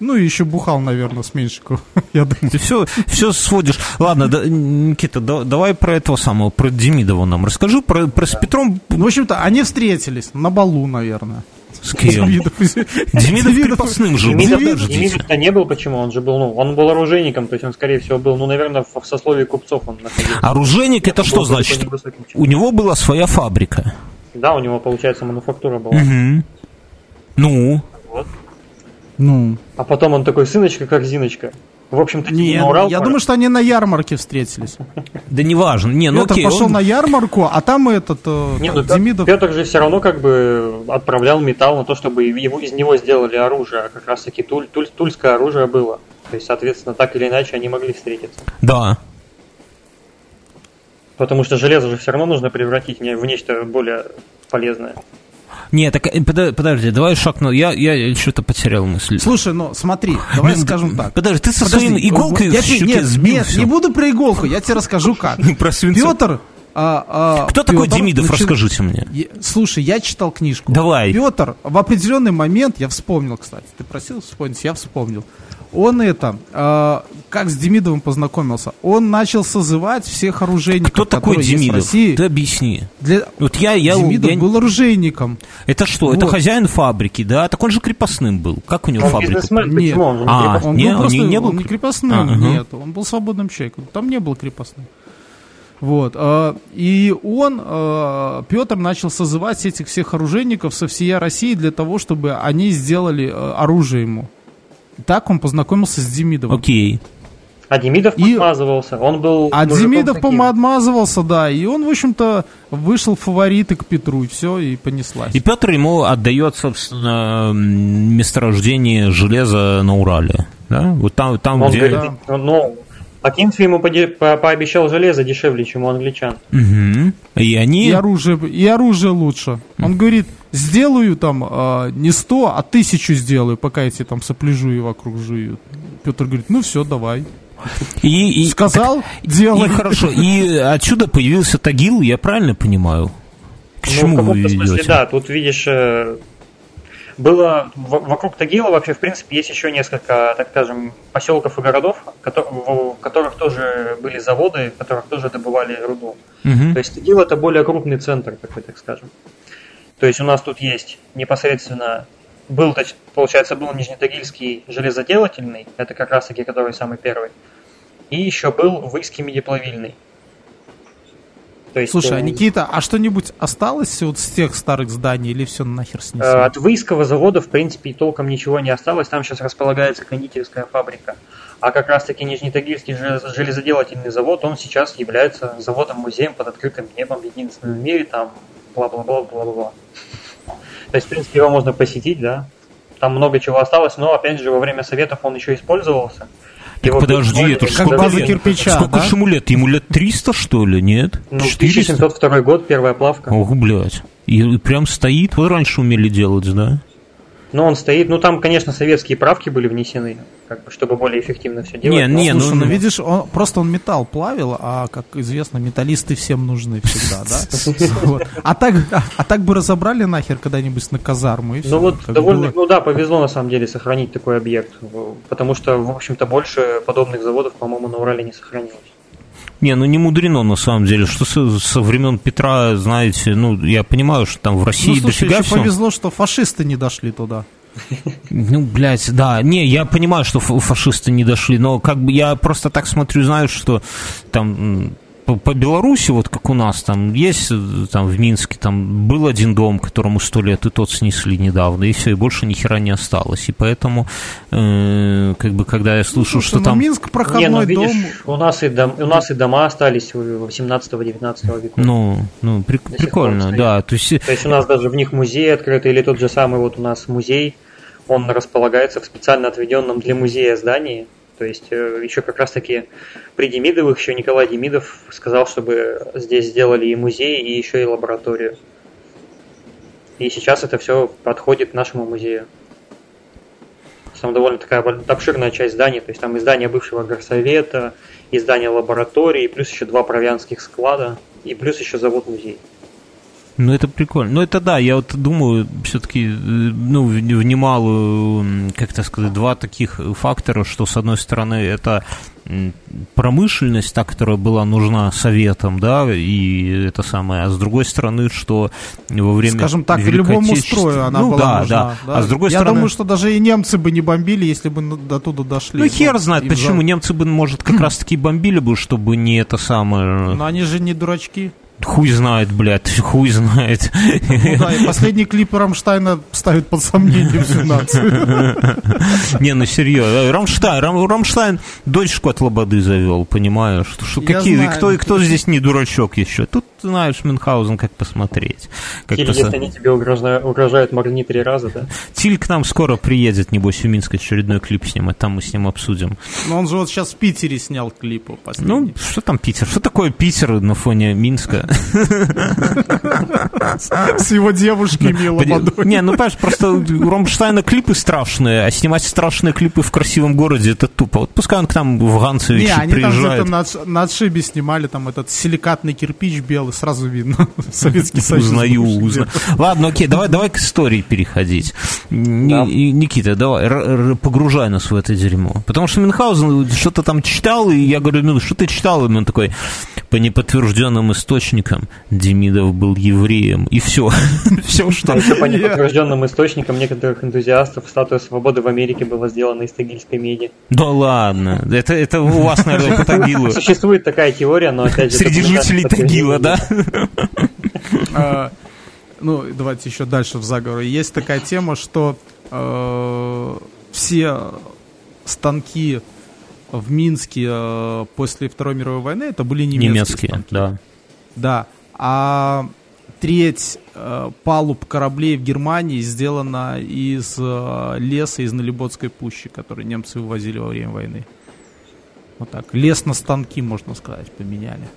Ну и еще бухал, наверное, с Меньшиков, я думаю. Ты все, все сводишь. Ладно, да, Никита, да- давай про этого самого, про Демидова нам расскажи. Про, про с Петром Ну, в общем-то, они встретились на балу, наверное. С кем? Демидов Демидов Демидов- крепостным жил. Демидов, Подождите. Демидов-то не был, почему? Он же был, ну, он был оружейником, то есть он, скорее всего, был, ну, наверное, в, сословии купцов он находился. Оружейник это Он что был значит? У него была своя фабрика. Да, у него, получается, мануфактура была. Мгм. Ну, Вот. Ну, А потом он такой, сыночка, корзиночка. В общем-то, не, на Урал я пора. думаю, что они на ярмарке встретились. да неважно. Не, ну Петр окей. пошел он- на ярмарку, а там этот э, Не, ну, Демидов... Петр же все равно как бы отправлял металл на то, чтобы его, из него сделали оружие, а как раз таки туль, туль- тульское оружие было. То есть, соответственно, так или иначе они могли встретиться. Да. Потому что железо же все равно нужно превратить не- в нечто более полезное. Не, так э, подо- подожди, давай шаг на... Я, я что-то потерял мысль. Слушай, ну смотри, давай скажем так. Подожди, ты со своей иголкой я в нет, сбил нет, не буду про иголку, я тебе расскажу как. Про свинцо. Петр... а, а, Кто такой Петр Демидов, начи- расскажите мне. Я- Слушай, я читал книжку. Давай. Петр в определенный момент, я вспомнил, кстати, ты просил вспомнить, я вспомнил. Он это, а, как с Демидовым познакомился, он начал созывать всех оружейников, Кто такой которые есть в Демидов? России. Ты объясни. Для... Вот я, я, Демидов я- был оружейником. Это что? Это Вот. хозяин фабрики, да? Так он же крепостным был. Как у него Он фабрика? Нет. он А? Он Не, был он просто, не- не был он не кре- крепостным, А, ага. нет, он был свободным человеком, там не был крепостным. Вот, а, и он, а, Петр, начал созывать этих всех оружейников со всей России для того, чтобы они сделали оружие ему. И Так он познакомился с Демидовым. Окей. А Демидов И- подмазывался. Он был А мужиком Демидов, по-моему, отмазывался, да, и он, в общем-то, вышел в фавориты к Петру, и все, и понеслась. И Петр ему отдает, собственно, месторождение железа на Урале. Да? Вот там, там Он где... говорит, ну, Акинфи ему поде- по- пообещал железо дешевле, чем у англичан. Мгм. И они... И оружие, и оружие лучше. Он говорит, сделаю там а, не сто, а тысячу сделаю, пока эти там сопляжуи вокруг жуют. Петр говорит, ну все, давай. И, и- Сказал, И делай. хорошо. И отсюда появился Тагил, я правильно понимаю? К Ну, в чему вы каком-то смысле, ведете? да. Тут, видишь, э, было вокруг Тагила вообще, в принципе, есть еще несколько, так скажем, поселков и городов, в которых тоже были заводы, в которых тоже добывали руду. Мгм. То есть Тагил это более крупный центр, такой, так скажем. То есть у нас тут есть непосредственно был, получается, был Нижнетагильский железоделательный, это как раз таки который самый первый. И еще был Выйский медиплавильный. То есть, Слушай, а э, Никита, а что-нибудь осталось вот с тех старых зданий или все нахер Э, снесли? От Выйского завода, в принципе, толком ничего не осталось. Там сейчас располагается кондитерская фабрика. А как раз-таки Нижнетагильский желез- железоделательный завод, он сейчас является заводом-музеем под открытым небом, единственным в мире, там бла-бла-бла, бла-бла-бла. То есть, в принципе, его можно посетить, да. Там много чего осталось, но, опять же, во время Советов он еще использовался. Так Его подожди, это Как сколько база лет? кирпича, Сколько да? ж ему лет? Ему лет 300, что ли, нет? Ну, 400? 1702 год, первая плавка. Ох, блядь. И, и прям стоит. Вот раньше умели делать, да? Ну, он стоит, ну, там, конечно, советские правки были внесены, как бы, чтобы более эффективно все делать. Не, но- не, Слушай, ну, ну, видишь, он, просто он металл плавил, а, как известно, металлисты всем нужны всегда, да? А так, а, так бы разобрали нахер когда-нибудь на казарму, и все. Ну вот довольно, ну да, повезло на самом деле сохранить такой объект, потому что, в общем-то, больше подобных заводов, по-моему, на Урале не сохранилось. Не, ну не мудрено на самом деле, что со, со времен Петра, знаете, ну я понимаю, что там в России Ну, слушай, дофига еще всего. повезло, что фашисты не дошли туда. Ну, блядь, да. Не, я понимаю, что фа- фашисты не дошли, но как бы я просто так смотрю, знаю, что там по, по Беларуси, вот как у нас, там есть э, там в Минске, там был один дом, которому сто лет, и тот снесли недавно, и все, и больше ни хера не осталось. И поэтому, э, как бы, когда я слышу, Слушай, что ну, там... Минск не, проходной ну видишь, дом. у нас, и дом, у нас и дома остались 18-19 века. Ну, ну, пор прикольно, да. То есть, э, То есть у нас даже в них музей открытый, или тот же самый вот у нас музей, он располагается в специально отведенном для музея здании. То есть э, еще как раз таки при Демидовых еще Николай Демидов сказал, чтобы здесь сделали и музей, и еще и лабораторию. И сейчас это все подходит нашему музею. Там довольно такая обширная часть зданий, то есть там и здание бывшего горсовета, и здание лаборатории, плюс еще два провианских склада, и плюс еще завод-музей. Ну, это прикольно. Ну, это да, я вот думаю, все-таки, ну, в немалую, как это сказать, два таких фактора, что, с одной стороны, это промышленность, та, которая была нужна советам, да, и это самое, а с другой стороны, что во время Скажем так, любому строю она ну, была да, нужна. да, а с другой Я стороны... думаю, что даже и немцы бы не бомбили, если бы до туда дошли. Ну, хер знает, почему. за- Немцы бы, может, как раз-таки бомбили бы, чтобы не это самое... Но они же не дурачки. Хуй знает, блядь, хуй знает. Ну да, и последний клип Рамштайна ставит под сомнение всю нацию. Не, ну серьезно. Рамштайн, Рам- Рамштайн дочку от Лободы завел, понимаешь? Что, что Я какие, знаю. кто, кто здесь не дурачок еще? Тут, знаешь, Мюнхгаузен как посмотреть. Как Или поса- если они тебе угрожают, угрожают моргни три раза, да? Тиль к нам скоро приедет, небось, в Минск очередной клип снимать, там мы с ним обсудим. Но он же вот сейчас в Питере снял клипы Ну, последний. что там Питер? Что такое Питер на фоне Минска? С его девушками и лободой. Не, ну понимаешь, просто у Рамштайна клипы страшные, а снимать страшные клипы в красивом городе это тупо. Вот пускай он к нам в Ганцевич Не, они там приезжает. на, отш- на отшибе снимали, там этот силикатный кирпич белый, сразу видно. Советский Союз. Узнаю, узнаю. Ладно, окей, давай, давай к истории переходить. Никита, давай, погружай нас в это дерьмо. Потому что Мюнхгаузен что-то там читал, и я говорю, ну, что ты читал? И он такой, по неподтвержденным источникам, Демидов был евреем. И все. Все, что... Еще по неподтвержденным источникам некоторых энтузиастов статуя свободы в Америке была сделана из тагильской меди. Да ладно. Это, это у вас, наверное, по Тагилу. Существует такая теория, но опять же... Среди жителей Тагила, да? А, Ну, давайте еще дальше в заговоре. Есть такая тема, что э, все станки в Минске э, после Второй мировой войны это были немецкие. Немецкие, станки. да. Да. А треть э, палуб кораблей в Германии сделана из э, леса из Налиботской пущи, который немцы вывозили во время войны. Вот так. Лес на станки, можно сказать, поменяли.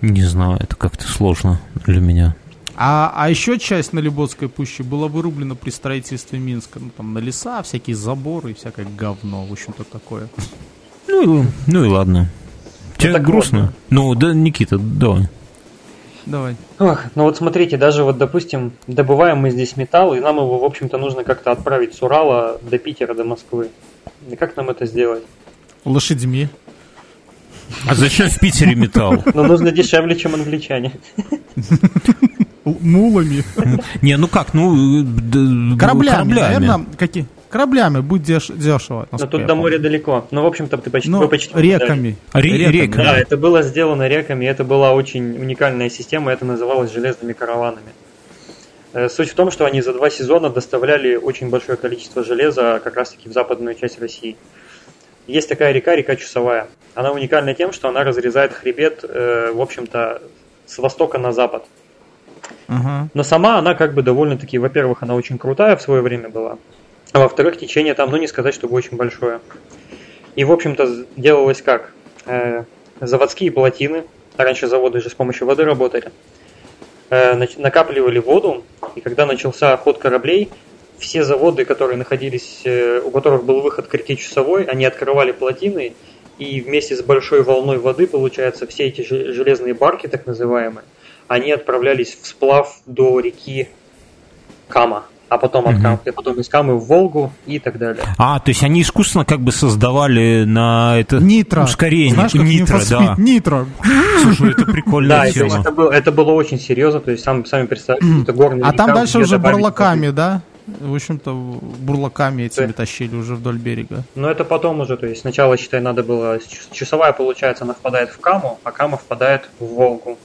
Не знаю, это как-то сложно для меня. А, а еще часть Налиботской пущи была вырублена при строительстве Минска. Ну, там на леса, всякие заборы и всякое говно, в общем-то, такое. Ну, и- ну и ладно. Тебе так грустно? Ну, да, Никита, давай. Давай. Ох, ну вот смотрите, даже вот, допустим, добываем мы здесь металл, и нам его, в общем-то, нужно как-то отправить с Урала до Питера, до Москвы. И как нам это сделать? Лошадьми. А зачем в Питере металл? Ну, нужно дешевле, чем англичане. Мулами. Не, ну как, ну... д- Кораблями, наверное, какие? Кораблями, будь деш- дешево. Но тут до моря далеко. Ну, в общем-то, ты почти, Ну, вы почти реками. Ре- реками. Да, это было сделано реками, это была очень уникальная система, это называлось железными караванами. Э, Суть в том, что они за два сезона доставляли очень большое количество железа как раз-таки в западную часть России. Есть такая река, река Чусовая. Она уникальна тем, что она разрезает хребет, э, в общем-то, с востока на запад. Ага. Но сама она как бы довольно-таки, во-первых, она очень крутая в свое время была, а во-вторых, течение там, ну не сказать, чтобы очень большое. И, в общем-то, делалось как? Э, заводские плотины, а раньше заводы же с помощью воды работали, э, накапливали воду, и когда начался ход кораблей, все заводы, которые находились, э, у которых был выход к реке Часовой, они открывали плотины, и вместе с большой волной воды, получается, все эти же- железные барки, так называемые, они отправлялись в сплав до реки Кама, а потом, от Кам- а потом из Камы в Волгу и так далее. А, то есть они искусственно как бы создавали на это Нитро. ускорение. Знаешь, как Нитро, да. Нитро. Слушай, это прикольная Да, тема. это, было, это было очень серьезно, то есть сам, сами представьте, это горный А там дальше уже бурлаками. бурлаками, да? В общем-то, бурлаками этими тащили уже вдоль берега. Но это потом уже, то есть сначала, считай, надо было, часовая, получается, она впадает в Каму, а Кама впадает в Волгу.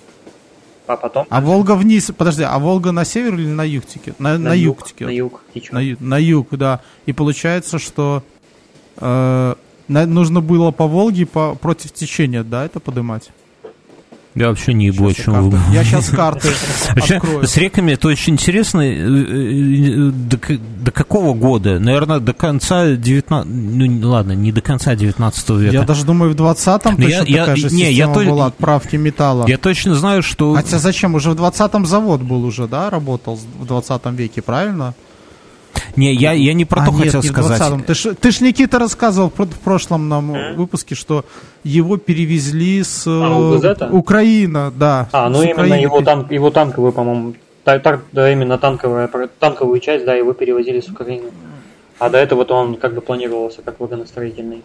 А потом А Волга вниз, подожди, а Волга на север или на юг текет? На, на, юг, текет. На юг течет. На, на юг, да. И получается, что э, на- нужно было по Волге по, против течения, да, это подымать? Я вообще не ебу, о я чем карты- вы. Я сейчас карты Вообще, открою. с реками это очень интересно. Э, э, До, до какого года? Наверное, до конца 19... Ну, ладно, не до конца 19 века. Я даже думаю, в 20-м Ну, точно я- я- такая же не, я то- была отправки металла. Я точно знаю, что... Хотя зачем? Уже в 20-м завод был уже, да, работал в 20 веке, правильно? Не, я, я не про А, то нет, хотел не сказать. 20-м. Ты ж, ты ж, Никита, рассказывал в, про- в прошлом нам выпуске, что его перевезли с... А, э? Украина, да. А, ну именно Украины его, танк, его танковую, по-моему, та- та- да, именно танковая, танковую часть, да, его перевозили с Украины. А до этого-то он как бы планировался как вагоностроительный.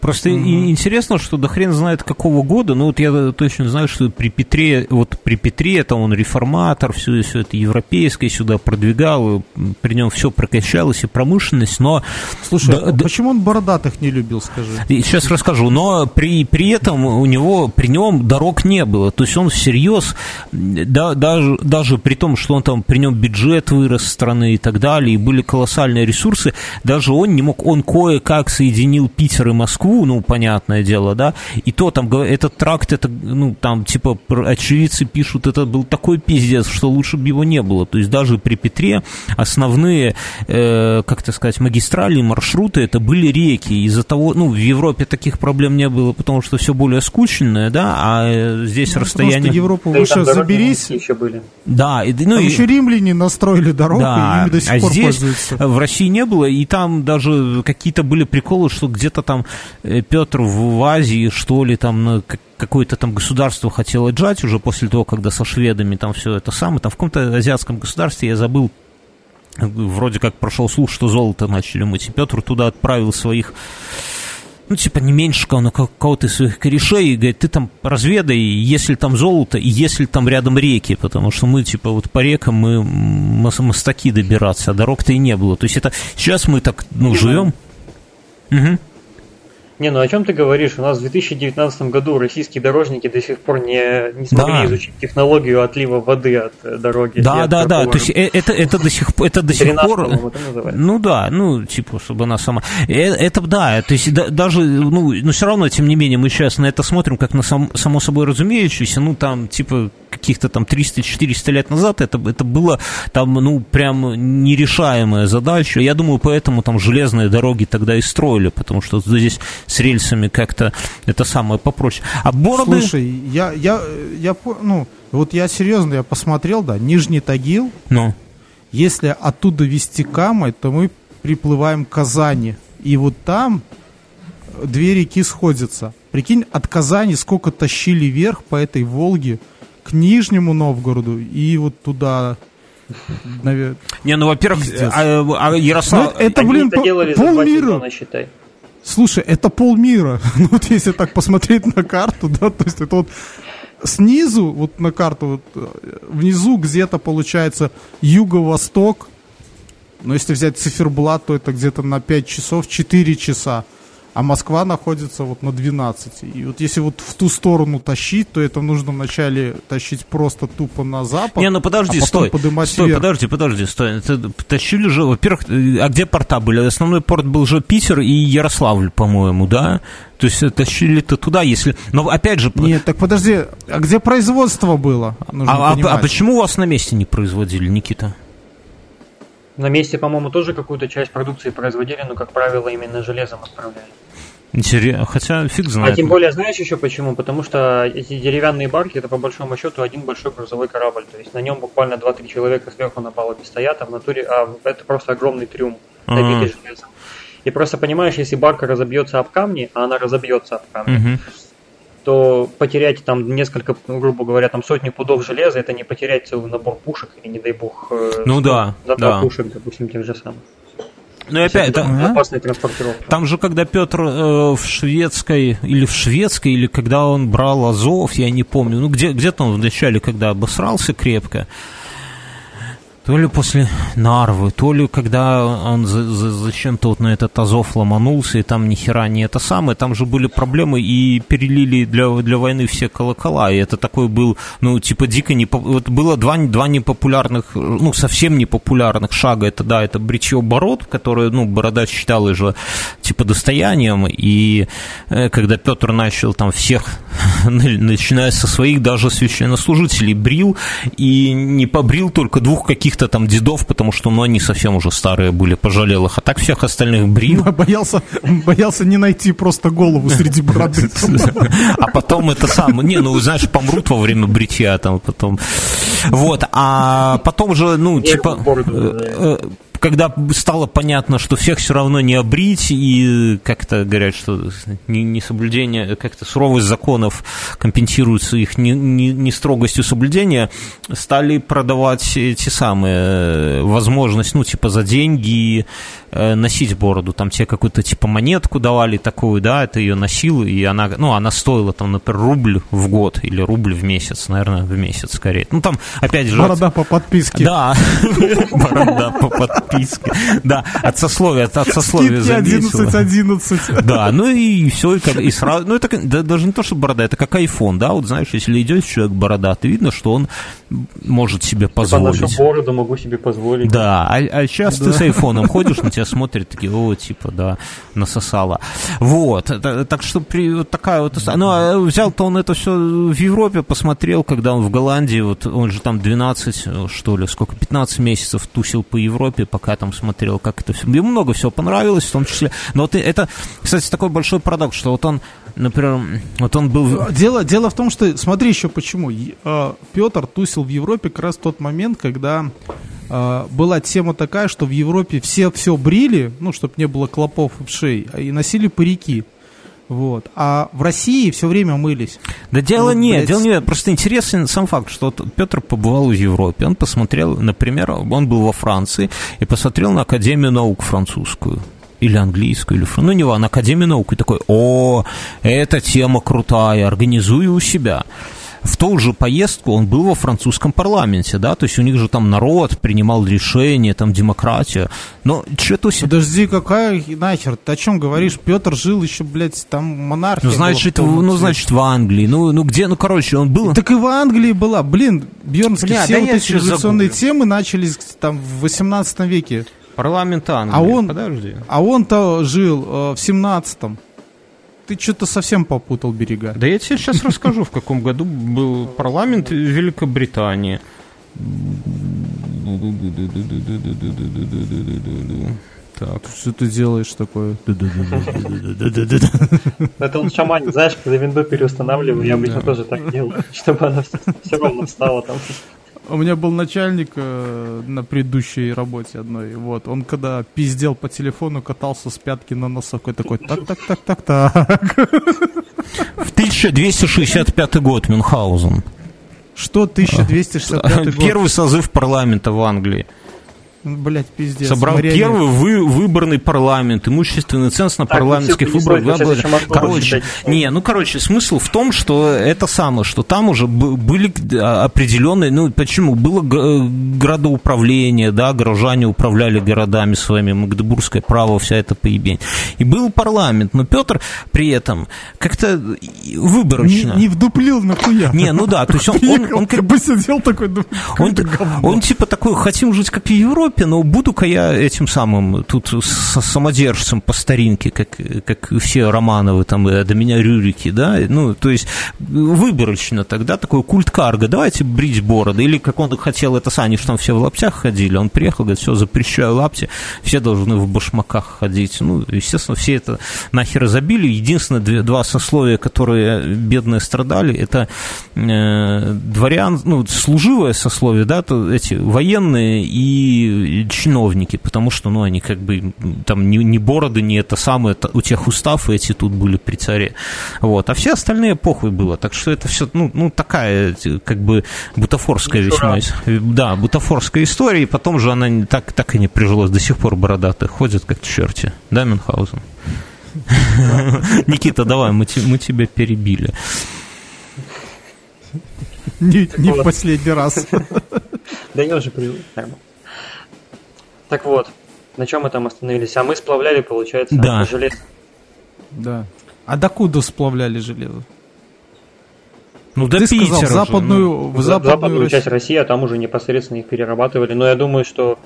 Просто и интересно, что да хрен знает какого года, но вот я точно знаю, что при Петре, вот при Петре это он реформатор, все, все это европейское сюда продвигал, при нем все прокачалось и промышленность, но... Слушай, Да, а да. почему он бородатых не любил, скажи? Сейчас расскажу, но при, при этом у него, при нем дорог не было, то есть он всерьез, да, даже, даже при том, что он там, при нем бюджет вырос страны и так далее, и были колоссальные ресурсы, даже он не мог, он кое-как соединил Питер и Москву, ну, понятное дело, да, и то там, этот тракт, это, ну, там, типа, очевидцы пишут, это был такой пиздец, что лучше бы его не было, то есть даже при Петре основные, э, как так сказать, магистрали, маршруты, это были реки, из-за того, ну, в Европе таких проблем не было, потому что все более скученное, да, а э, здесь Ну, расстояние... Что Европу Да дороги заберись. еще были. Да, и, ну, Там и- еще римляне настроили дорогу, да, и ими до сих а пор здесь пользуются. в России не было, и там даже какие-то были приколы, что где-то там Петр в Азии, что ли, там какое-то там государство хотел отжать уже после того, когда со шведами там все это самое, там в каком-то азиатском государстве, я забыл, э, вроде как прошел слух, что золото начали мыть, и Петр туда отправил своих ну, типа, не как- кого-то из своих корешей, и говорит, ты там разведай, если там золото, и если там рядом реки, потому что мы, типа, вот по рекам мы мос- мостаки добираться, а дорог-то и не было. То есть это сейчас мы так, ну, живем. Мгм. Не, ну о чем ты говоришь? У нас в 2019 году российские дорожники до сих пор не, не смогли Да. изучить технологию отлива воды от э, дороги. Да, да, да, то есть э, это, это до сих, это до сих пор... это. Ну да, ну, типа, чтобы она сама... Э, Это да, то есть да- даже, ну, но все равно, тем не менее, мы сейчас на это смотрим как на сам- само собой разумеющееся, ну, там, типа, каких-то там 300-400 лет назад это, это было там, ну, прям нерешаемая задача. Я думаю, поэтому там железные дороги тогда и строили, потому что здесь с рельсами как-то это самое попроще. А бороды... Слушай, я, я, я, ну, вот я серьезно, я посмотрел, да, Нижний Тагил, Ну, если оттуда вести Камы, то мы приплываем к Казани. И вот там две реки сходятся. Прикинь, от Казани сколько тащили вверх по этой Волге к Нижнему Новгороду и вот туда, навер- не, ну, во-первых, а, а Ярослав... Ну, это, Они блин, это делали полмира. сезона, считай. Слушай, это полмира. Ну вот если так посмотреть на карту, да, то есть это вот снизу, вот на карту, вот, э, внизу где-то получается юго-восток. Но если взять циферблат, то это где-то на 5 часов, 4 часа. А Москва находится вот на 12. И вот если вот в ту сторону тащить, то это нужно вначале тащить просто тупо на запад. Не, ну подожди, а потом стой. Стой, вверх. подожди, подожди, стой. Это тащили же, во-первых, э, а где порта были? Основной порт был же Питер и Ярославль, по-моему, да? То есть э, тащили-то туда, если... Но опять же... Нет, так подожди, а где производство было? Нужно а, а- а почему у вас на месте не производили, Никита? На месте, по-моему, тоже какую-то часть продукции производили, но, как правило, именно железом отправляли. Хотя фиг знает. А тем более, знаешь еще почему? Потому что эти деревянные барки, это по большому счету один большой грузовой корабль. То есть на нем буквально 2-3 человека сверху на палубе стоят, а в натуре а это просто огромный трюм, набитый железом. И просто понимаешь, если барка разобьется об камни, а она разобьется об камни, Мгм. то потерять там несколько, грубо говоря, там сотни пудов железа, это не потерять целый набор пушек или, не дай бог, э, Ну да, за да. пушек, допустим, тех же самых. Ну опять, это это- опасная транспортировка. Там же, когда Петр э, в шведской, или в шведской, или когда он брал Азов, я не помню, ну где, где-то он вначале, когда обосрался крепко, то ли после Нарвы, то ли когда он за- за- зачем-то вот на этот Азов ломанулся, и там ни хера не это самое, там же были проблемы, и перелили для, для войны все колокола, и это такой был, ну, типа дико не... Вот было два, два непопулярных, ну, совсем непопулярных шага, это, да, это бритье бород, которое, ну, Бородач считал уже, типа достоянием, и э, когда Петр начал там всех, начиная со своих даже священнослужителей, брил, и не побрил только двух каких-то там дедов, потому что, ну, они совсем уже старые были, пожалел их, а так всех остальных брил. Боялся, боялся не найти просто голову среди бороды. А потом это самое, не, ну, знаешь, помрут во время бритья там потом. Вот, а потом же, ну, типа, когда стало понятно, что всех все равно не обрить, и как-то говорят, что не- несоблюдение, как-то суровость законов компенсируется их не, не- не строгостью соблюдения, стали продавать эти самые э, возможность, ну, типа, за деньги э, носить бороду. Там тебе какую-то, типа, монетку давали такую, да, ты ее носил, и она, ну, она стоила, там, например, рубль в год или рубль в месяц, наверное, в месяц скорее. Ну, там, опять же... Борода по подписке. Да, борода по подписке. Да, от сословия, от, от сословия Скидки зависело. 11-11. Да, ну и все, и, как- и сразу, ну это да, даже не то, что борода, это как айфон, да, вот знаешь, если идет человек бородатый, видно, что он может себе По нашу позволить. бороду могу себе позволить. Да, а, а сейчас ты с айфоном ходишь, на тебя смотрят такие, о, типа, да, насосала. Вот, это- так что при, вот такая вот... Ну, а взял-то он это все в Европе, посмотрел, когда он в Голландии, вот он же там 12, э, что ли, сколько, 15 месяцев тусил по Европе, пока там смотрел, как это все... Ему много всего понравилось, в том числе... Но вот это, кстати, такой большой парадокс, что вот он, например, вот он был... в- Дело, дело в том, что, смотри еще почему. Э, Петр тусил в Европе как раз в тот момент, когда э, была тема такая, что в Европе все все брили, ну, чтобы не было клопов и вшей, а и носили парики. Вот. А в России все время мылись. Да дело Ну, нет, блядь. дело нет. Просто интересен сам факт, что Петр побывал в Европе. Он посмотрел, например, он был во Франции и посмотрел на Академию наук французскую. Или английскую, или фран- ну не важно, Академию наук. И такой, о, эта тема крутая, организую у себя. В ту же поездку он был во французском парламенте, да, то есть у них же там народ принимал решения, там демократия. Но что-то у себя... Подожди, какая нахер? Ты о чем говоришь? Петр жил еще, блядь, там монархия. Ну, была значит, в- ну, значит, в Англии. Ну, ну, где, ну, короче, он был... Так и в Англии была. Блин, Бьернский, Бля, все да вот эти революционные темы начались там в 18 веке. Парламент Англии. А он- Подожди. А он-то жил э, в 17-м. Ты что-то совсем попутал берега. Да я тебе сейчас расскажу, в каком году был парламент Великобритании. Так. Что ты делаешь такое? Это он шаманит, знаешь, когда винду переустанавливаю, я обычно тоже так делаю, чтобы она все равно встала там. У меня был начальник э, на предыдущей работе одной. Вот, он когда пиздел по телефону, катался с пятки на носок и такой, так, так, так, так, так. В 1265 год Мюнхгаузен. Что 1265 год? Первый созыв парламента в Англии. Блять, пиздец. Собрал Марионет. первый вы, выборный парламент, имущественный ценз на Так, парламентских выборах. Короче, не, ну, короче, смысл в том, что это самое, что там уже были а, определенные, ну, почему, было градоуправление, да, горожане управляли городами своими, Магдебургское право, вся эта поебень. И был парламент, но Петр при этом как-то выборочно. Не, не вдуплил нахуя. Не, ну да, то есть он, он, он как бы сидел такой, думаю, он, он типа такой, хотим жить как в Европе, но буду-ка я этим самым тут самодержцем по старинке, как, как все Романовы там, э, до меня Рюрики, да, ну, то есть выборочно тогда такой культ карга, давайте брить бороды, или как он хотел это они же там все в лаптях ходили, он приехал, говорит, все, запрещаю лапти, все должны в башмаках ходить, ну, естественно, все это нахер забили, единственное, две- два сословия, которые бедные страдали, это э, дворян, ну, служивое сословие, да, то эти военные и чиновники, потому что, ну, они как бы, там, не, не бороды, не это самое, это у тех устав эти тут были при царе, вот, а все остальные похуй было, так что это все, ну, ну такая, как бы, бутафорская весьма, э, да, бутафорская история, и потом же она не- так, так и не прижилась, до сих пор бородатые ходят как черти, да, Мюнхгаузен? Никита, давай, мы, мы тебя перебили. Не, не в последний раз. Да я уже привык. нормально. Так вот, на чем мы там остановились? А мы сплавляли, получается, Да. железо. Да. А докуда сплавляли железо? Ну, до Ты сказал, Питера в же, западную, ну. в За- западную западную часть Россию. России, а там уже непосредственно их перерабатывали. Но я думаю, что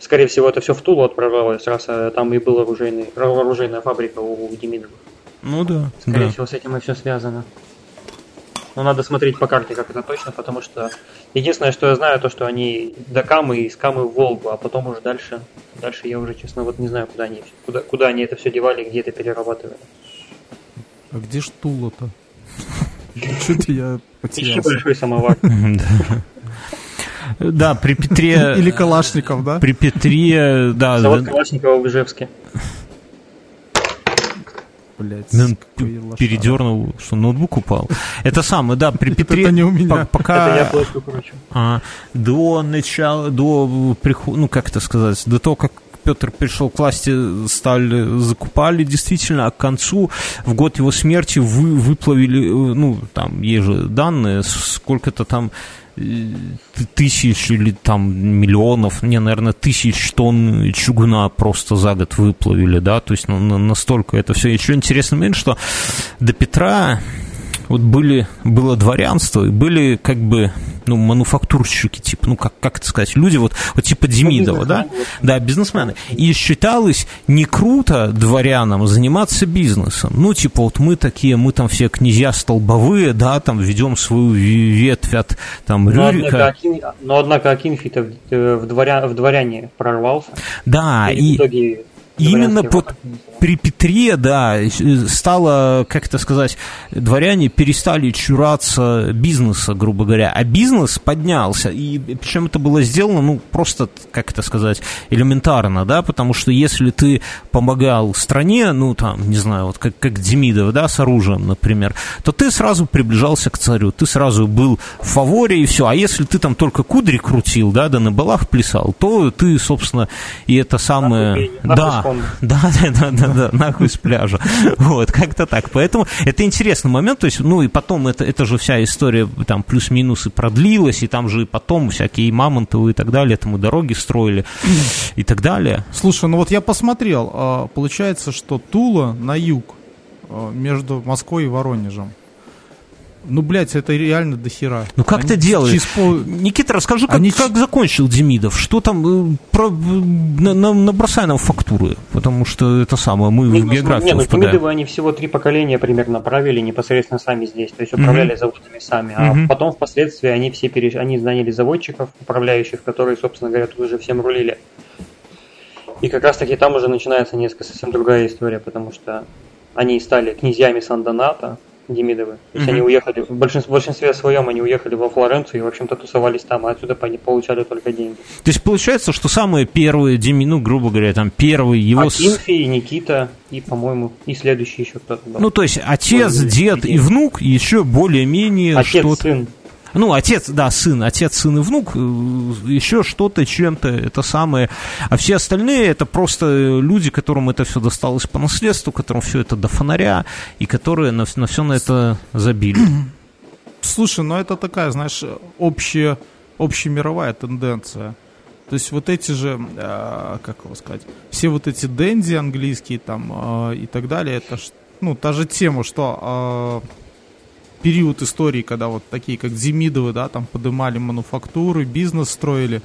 скорее всего, это все в Тулу отправлялось, раз э, там и была оружейная фабрика у, у Демидовых. Ну да. Скорее да. всего, с этим и все связано. Но надо смотреть по карте, как это точно, потому что единственное, что я знаю, то, что они до Камы и с Камы в Волгу, а потом уже дальше. Дальше я уже, честно, вот не знаю, куда они, куда, куда они это все девали, где это перерабатывали. А где ж Тула-то? Что-то я потерялся. большой самовар. Да. При Петре... Или Калашников, да? При Петре, да, Завод Калашникова в Ижевске. Блять, ну, передернул, что ноутбук упал. Это самое, да, при Петре... Это не у меня. по- Пока... Это я площадку кручу. А, до начала, до прихода, ну как это сказать, до того, как Петр пришел к власти, стали, закупали действительно, а к концу, в год его смерти, вы, выплавили, э, ну, там, есть же данные, сколько-то там тысяч или там миллионов, не, наверное, тысяч тонн чугуна просто за год выплавили, да, то есть ну, на- настолько это все. Еще интересный момент, что до Петра вот были, было дворянство, и были как бы, ну, мануфактурщики, типа, ну, как, как это сказать, люди вот, вот типа Демидова, да? Да, бизнесмены. И считалось не круто дворянам заниматься бизнесом. Ну, типа, вот мы такие, мы там все князья столбовые, да, там ведем свою ве- ветвь от там Рюрика. Но однако Акинфита в, э, в, дворя, в дворяне прорвался. Да, И в и итоге именно под, при Петре, да, стало, как это сказать, дворяне перестали чураться бизнеса, грубо говоря, а бизнес поднялся, и причем это было сделано, ну, просто, как это сказать, элементарно, да, потому что если ты помогал стране, ну, там, не знаю, вот как, как Демидов, да, с оружием, например, то ты сразу приближался к царю, ты сразу был в фаворе и все, а если ты там только кудри крутил, да, да на балах плясал, то ты, собственно, и это самое... Да, да, да, да, да, да, нахуй с пляжа. Вот, как-то так. Поэтому это интересный момент. То есть, ну и потом это, это же вся история там плюс-минус и продлилась, и там же и потом всякие и Мамонтовы и так далее, там и дороги строили и так далее. Слушай, ну вот я посмотрел, а, получается, что Тула на юг, а, между Москвой и Воронежем. Ну, блядь, это реально дохера. Ну как Они ты делаешь? пол- Никита, расскажи, как, Они как закончил Демидов? Что там? э, Про, на, на- набросай нам фактуры, потому что это самое, мы Не, в ну, географию не, ну впадаем. Демидовы они всего три поколения примерно правили непосредственно сами здесь, то есть управляли заводами сами, а Мгм. потом впоследствии они все переш... они наняли заводчиков, управляющих, которые, собственно говоря, тут уже всем рулили. И как раз таки там уже начинается несколько совсем другая история, потому что они стали князьями Сан-Доната, Демидовы. То есть Мгм. они уехали, в большинстве, в большинстве своем они уехали во Флоренцию и, в общем-то, тусовались там, а отсюда по- получали только деньги. То есть получается, что самые первые Деми, ну, грубо говоря, там первый его... Акинфи, и Никита, и, по-моему, и следующий еще кто-то был. Ну, то есть отец, Более- дед и внук еще более-менее Отец, что-то... сын. Ну, отец, да, сын, отец, сын и внук, э, еще что-то, чем-то, это самое. А все остальные это просто люди, которым это все досталось по наследству, которым все это до фонаря, и которые на, все на это забили. Слушай, ну это такая, знаешь, общая, общемировая тенденция. То есть вот эти же, э, как его сказать, все вот эти денди английские там э, и так далее, это ж, ну та же тема, что э, период истории, когда вот такие как Демидовы, да, там подымали мануфактуры, бизнес строили,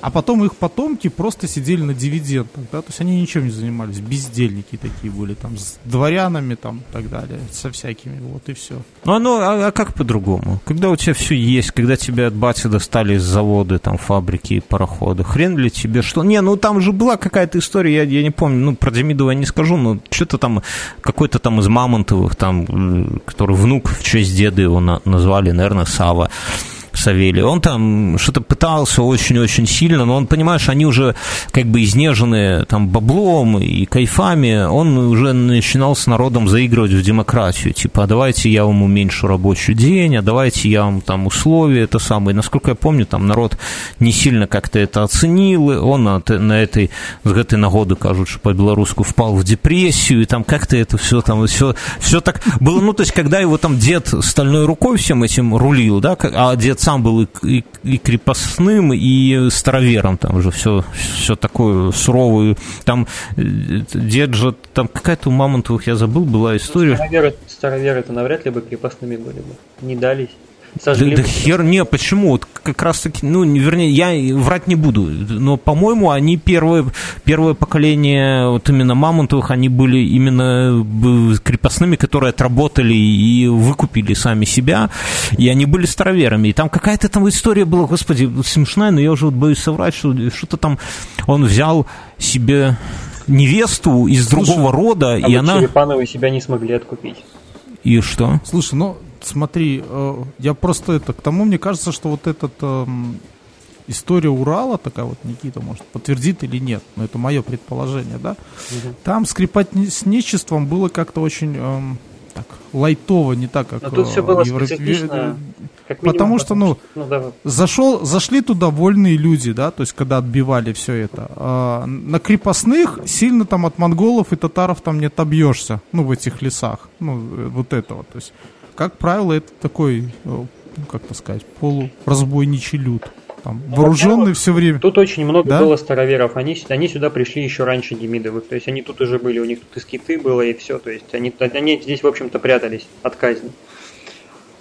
а потом их потомки просто сидели на дивидендах, да, то есть они ничем не занимались, бездельники такие были, там, с дворянами, там, и так далее, со всякими, вот и все. Ну, оно, а, а как по-другому? Когда у тебя все есть, когда тебя от бати достали из завода, там, фабрики и пароходы, хрен ли тебе что? Не, ну там же была какая-то история, я, я не помню, ну, про Демидова я не скажу, но что-то там, какой-то там из Мамонтовых, там, который внук в честь деда его на- назвали, наверное, Сава. Савелий. Он там что-то пытался очень-очень сильно, но он, понимаешь, они уже как бы изнежены там баблом и кайфами, он уже начинал с народом заигрывать в демократию, типа, а давайте я вам уменьшу рабочий день, а давайте я вам там условия, это самое. Насколько я помню, там народ не сильно как-то это оценил, он на, на этой, с этой нагоды, кажут, что по-белорусски впал в депрессию, и там как-то это все там, все, все так было, ну, то есть, когда его там дед стальной рукой всем этим рулил, да, а дед сам был и, и- и крепостным, и старовером, там уже все, все такое суровое, там э, дед же, там какая-то у Мамонтовых, я забыл, была история, Староверы, староверы-то навряд ли бы крепостными были бы. Не дались. Сожгли. Да, да хер не, почему? Вот как раз таки, ну, не- вернее, я врать не буду, но, по-моему, они первое, первое поколение вот именно Мамонтовых, они были именно б- крепостными, которые отработали и выкупили сами себя, и они были староверами. И там какая-то там история была, господи, смешная, но я уже вот боюсь соврать, что что-то там он взял себе невесту из Слушай, другого рода, А и вот она... Черепановы себя не смогли откупить. И что? Слушай, ну смотри, э, я просто это к тому, мне кажется, что вот этот эм, история Урала, такая вот Никита может подтвердит или нет, но это мое предположение, да. Там скрипать с нечеством было как-то очень эм, так лайтово, не так как. Но тут э, все было в Европе. специфично. Как минимум, Потому что, ну, Ну, да, Зашел, зашли туда вольные люди, да, то есть когда отбивали все это. А, на крепостных сильно там от монголов и татаров там не отобьешься, ну, в этих лесах, ну, э, вот этого. То есть, как правило, это такой, э, ну, как то сказать, полуразбойничий люд. Там, вооруженный во-первых, все время. Тут очень много Да? было староверов. Они, они сюда пришли еще раньше Демидовых. То есть они тут уже были, у них тут и скиты было, и все. То есть они, они здесь, в общем-то, прятались от казни.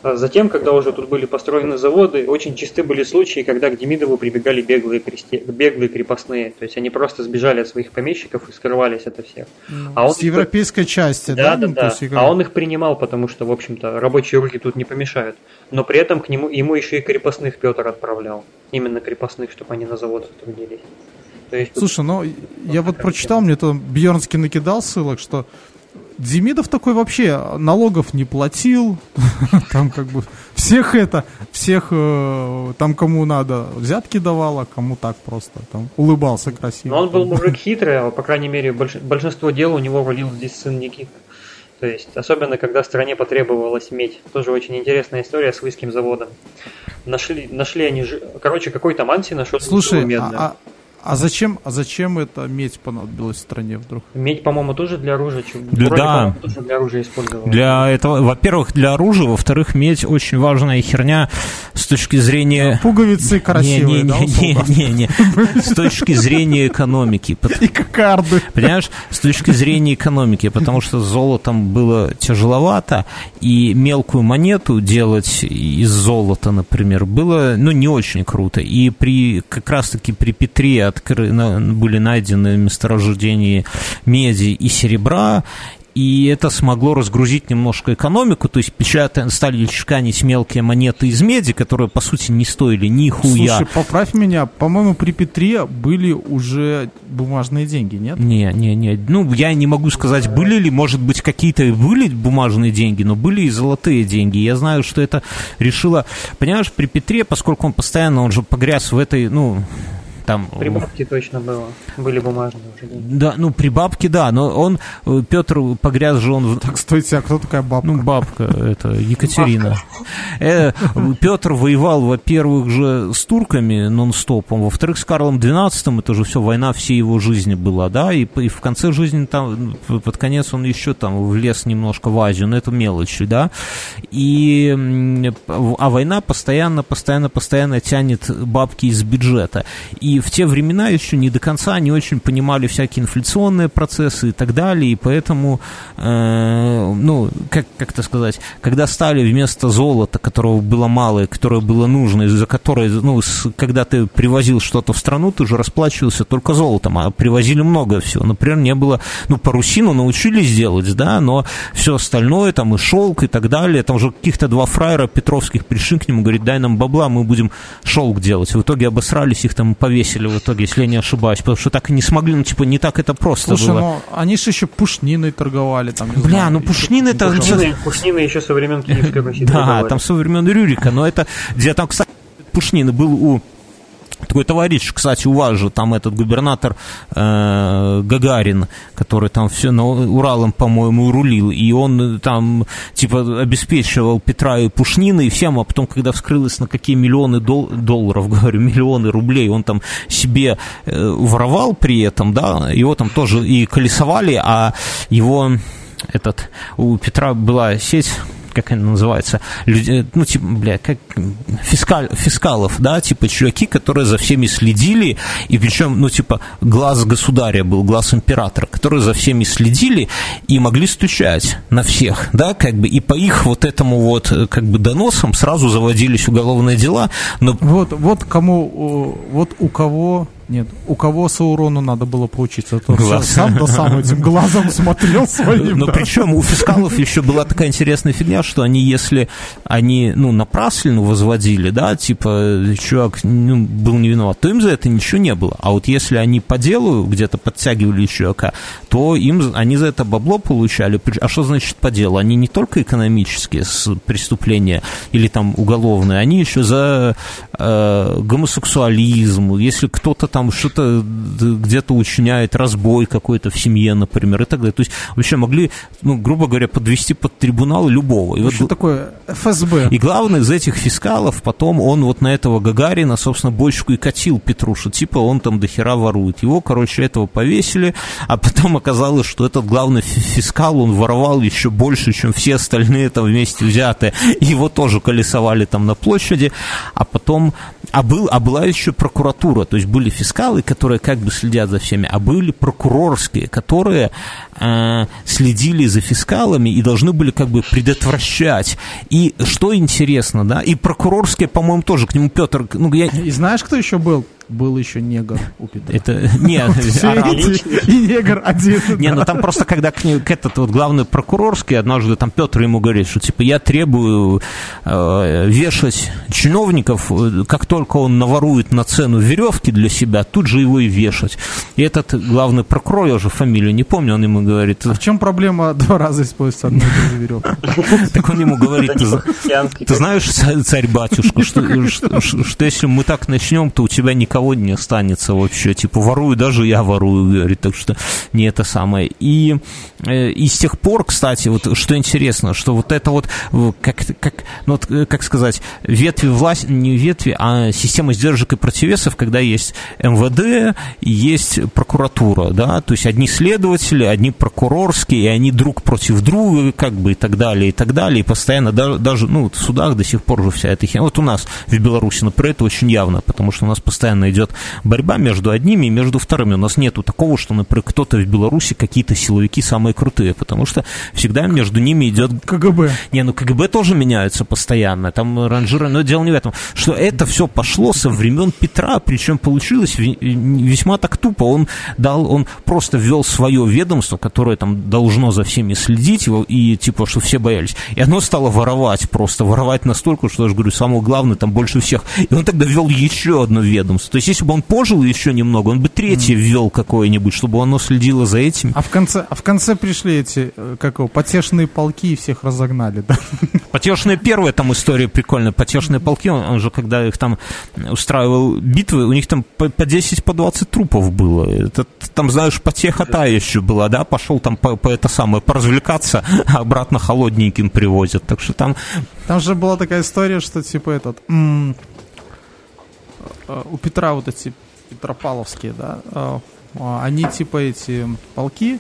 А Затем, когда уже тут были построены заводы, очень чисты были случаи, когда к Демидову прибегали беглые, кресте... беглые крепостные. То есть они просто сбежали от своих помещиков и скрывались от всех. А он С европейской части, Да, да? да, Ну, да. есть, как- А он их принимал, потому что, в общем-то, рабочие руки тут не помешают. Но при этом к нему ему еще и крепостных Петр отправлял. Именно крепостных, чтобы они на заводах трудились. Есть Слушай, ну я вот прочитал, мне там Бьернский накидал ссылок, что Демидов такой вообще налогов не платил, там как бы всех это, всех э, там кому надо взятки давал, а кому так просто, там улыбался красиво. Но он был мужик хитрый, а по крайней мере больш- большинство дел у него рулил здесь сын Никита. То есть, особенно когда стране потребовалась медь. Тоже очень интересная история с Лыйским заводом. Нашли, нашли они... Короче, какой-то Манси нашел Слушай, медную. а, а- а зачем, а зачем эта медь понадобилась стране вдруг? Медь, по-моему, тоже для оружия. Для- вроде, да. тоже для оружия использовалась. Для этого, во-первых, для оружия, во-вторых, медь очень важная херня с точки зрения... Пуговицы красивые, да, у солдат? Не-не-не, с точки зрения экономики. И кокарды. Понимаешь, с точки зрения экономики, потому что золотом было тяжеловато, и мелкую монету делать из золота, например, было, ну, не очень круто. И при, как раз-таки при Петре откры- были найдены месторождения меди и серебра, и это смогло разгрузить немножко экономику, то есть печатать, стали чеканить мелкие монеты из меди, которые, по сути, не стоили ни хуя. Слушай, поправь меня, по-моему, при Петре были уже бумажные деньги, нет? Не, не, не. Ну, я не могу сказать, были ли, может быть, какие-то были бумажные деньги, но были и золотые деньги. Я знаю, что это решило... Понимаешь, при Петре, поскольку он постоянно, он же погряз в этой, ну, там... При бабке точно было. Были бумажные уже деньги. Да, ну, при бабке, да, но он, э, Петр погряз же он Так, стойте, а кто такая бабка? Ну, бабка, это Екатерина. Э, Петр воевал, во-первых, же с турками нон-стопом, во-вторых, с Карлом XII, это же все, война всей его жизни была, да, и, и в конце жизни там, под конец он еще там влез немножко в Азию, но это мелочи, да, и, а война постоянно, постоянно, постоянно тянет бабки из бюджета, и в те времена еще не до конца не очень понимали всякие инфляционные процессы и так далее, и поэтому, э, ну, как, как это сказать, когда стали вместо золота, которого было мало и которое было нужно, из-за которой, ну, с- когда ты привозил что-то в страну, ты же расплачивался только золотом, а привозили много всего. Например, не было, ну, парусину научились делать, да, но все остальное, там и шелк и так далее, там уже каких-то два фраера Петровских пришли к нему, говорит, дай нам бабла, мы будем шелк делать. В итоге обосрались, их там повесили в итоге, если я не ошибаюсь, потому что так и не смогли, ну, типа, не так это просто Слушай, было. ну они же еще пушниной торговали там. Бля, знаю, ну еще пушнин это... Пушнины, пушнины еще со времен Киевской Да, там со времен Рюрика, но это, где там, кстати, Пушнин был у такой товарищ, кстати, у вас же, там этот губернатор э, Гагарин, который там все на Уралом, по-моему, рулил, и он э, там, типа, обеспечивал Петра и Пушнина и всем, а потом, когда вскрылось, на какие миллионы дол- долларов, говорю, миллионы рублей, он там себе э, воровал при этом, да, его там тоже и колесовали, а его этот, у Петра была сеть как они называются, люди, ну, типа, бля, как фискаль, фискалов, да, типа чуваки, которые за всеми следили, и причем, ну, типа, глаз государя был, глаз императора, которые за всеми следили и могли стучать на всех, да, как бы, и по их вот этому вот, э, как бы, доносам сразу заводились уголовные дела, но Вот, вот кому, вот у кого, нет, у кого Саурону надо было поучиться, то Глаз. сам да сам этим глазом смотрел своим. Но да. причем у фискалов еще была такая интересная фигня, что они, если они, ну, напраслину возводили, да, типа, чувак ну, был не виноват, то им за это ничего не было. А вот если они по делу где-то подтягивали чувака, то им, они за это бабло получали. А что значит по делу? Они не только экономические преступления или там уголовные, они еще за э, гомосексуализм, если кто-то там что-то д- где-то учиняет разбой какой-то в семье, например, и так далее. То есть вообще могли, ну, грубо говоря, подвести под трибунал любого. И вот Что такое ФСБ? и главный из этих фискалов, потом он вот на этого Гагарина, собственно, бочку и катил Петруша. Типа он там дохера ворует. Его, короче, этого повесили, а потом оказалось, что этот главный фи- фискал, он воровал еще больше, чем все остальные там вместе взятые. Его тоже колесовали там на площади, а потом... А, был, а была еще прокуратура, то есть были фискалы, которые как бы следят за всеми, а были прокурорские, которые э, следили за фискалами и должны были как бы предотвращать. И что интересно, да, и прокурорские, по-моему, тоже к нему Петр, ну, я, И знаешь, кто еще был? Был еще негр у Петра. это, нет, И негр один. Не, ну там просто, когда к, ней- к этот вот главный прокурорский, однажды там Петр ему говорит, что типа я требую э, вешать чиновников, э, как только он наворует на цену веревки для себя, тут же его и вешать. И этот главный прокурор, я уже фамилию не помню, он ему говорит, А в чем проблема два раза использовать одну и ту же веревку? так он ему говорит, ты, знаешь, ца- царь-батюшка, что, что, что- что если мы так начнем, то у тебя никого не останется вообще. Типа, ворую, даже я ворую, говорит, так что не это самое. И, э, и с тех пор, кстати, вот что интересно, что вот это вот, как, как, ну, э, как сказать, ветви власти, не ветви, а система сдержек и противесов, когда есть МВД, есть прокуратура, да, то есть одни следователи, одни прокурорские, и они друг против друга, как бы, и так далее, и так далее, и постоянно, даже, ну, в судах до сих пор же вся эта херня. Вот у нас в Беларуси, например, это очень явно, потому что у нас постоянно идет борьба между одними и между вторыми. У нас нету такого, что, например, кто-то в Беларуси, какие-то силовики самые крутые, потому что всегда между ними идет КГБ. не, ну КГБ тоже меняются постоянно, там ранжиры, но дело не в этом, что это все пошло со времен Петра, причем получилось весьма так тупо, он дал, он просто ввел свое ведомство, которое там должно за всеми следить, его, и типа, что все боялись, и оно стало воровать просто, воровать настолько, что, я же говорю, самое главное, там больше всех, и он тогда ввел еще одно ведомство, есть если бы он пожил еще немного, он бы третье ввел какое-нибудь, чтобы оно следило за этим, А в конце, а в конце пришли эти, э, как его, потешные полки и всех разогнали, да? Потешная первая там история прикольная. Потешные полки, он, он же, когда их там устраивал битвы, у них там по, по 10, по 20 трупов было. Это, там, знаешь, потеха та еще была, да, пошел там по, по это самое, поразвлекаться, а обратно холодненьким привозят. Так что там Там же была такая история, что типа этот м, у Петра вот эти Петропавловские, да, э, а, они типа эти полки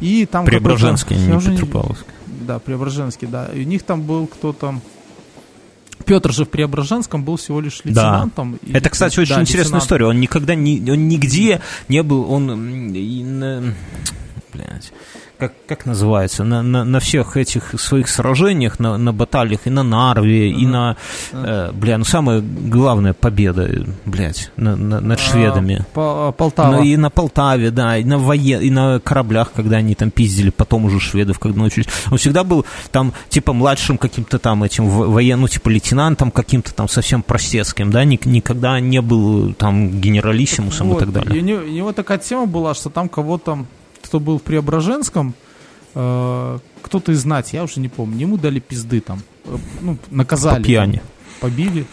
и там я не уже Петропавловские. Да, Преображенский, да. И у них там был кто-то. Петр же в Преображенском был всего лишь Да. лейтенантом. И- Это, кстати, очень да, интересная лейтенант. история. Он никогда ни, он нигде не был, он, блядь, как, как называется, на, на, на всех этих своих сражениях, на, на баталиях и на Нарве, и на, э, бля, ну самая главная победа, блядь, на, на- над шведами. А, По- Полтава. Ну, и на Полтаве, да, и на, воен... и на кораблях, когда они там пиздили, потом уже шведов, когда научились. Он всегда был там, типа, младшим каким-то там этим военным, ну, типа, лейтенантом каким-то там совсем простецким, да, Ник- никогда не был там генералиссимусом Вот, и так далее. И у, него, у него такая тема была, что там кого-то, кто был в Преображенском, э, кто-то из знати, я уже не помню, ему дали пизды там. э, ну, наказали. По пьяни. там, побили.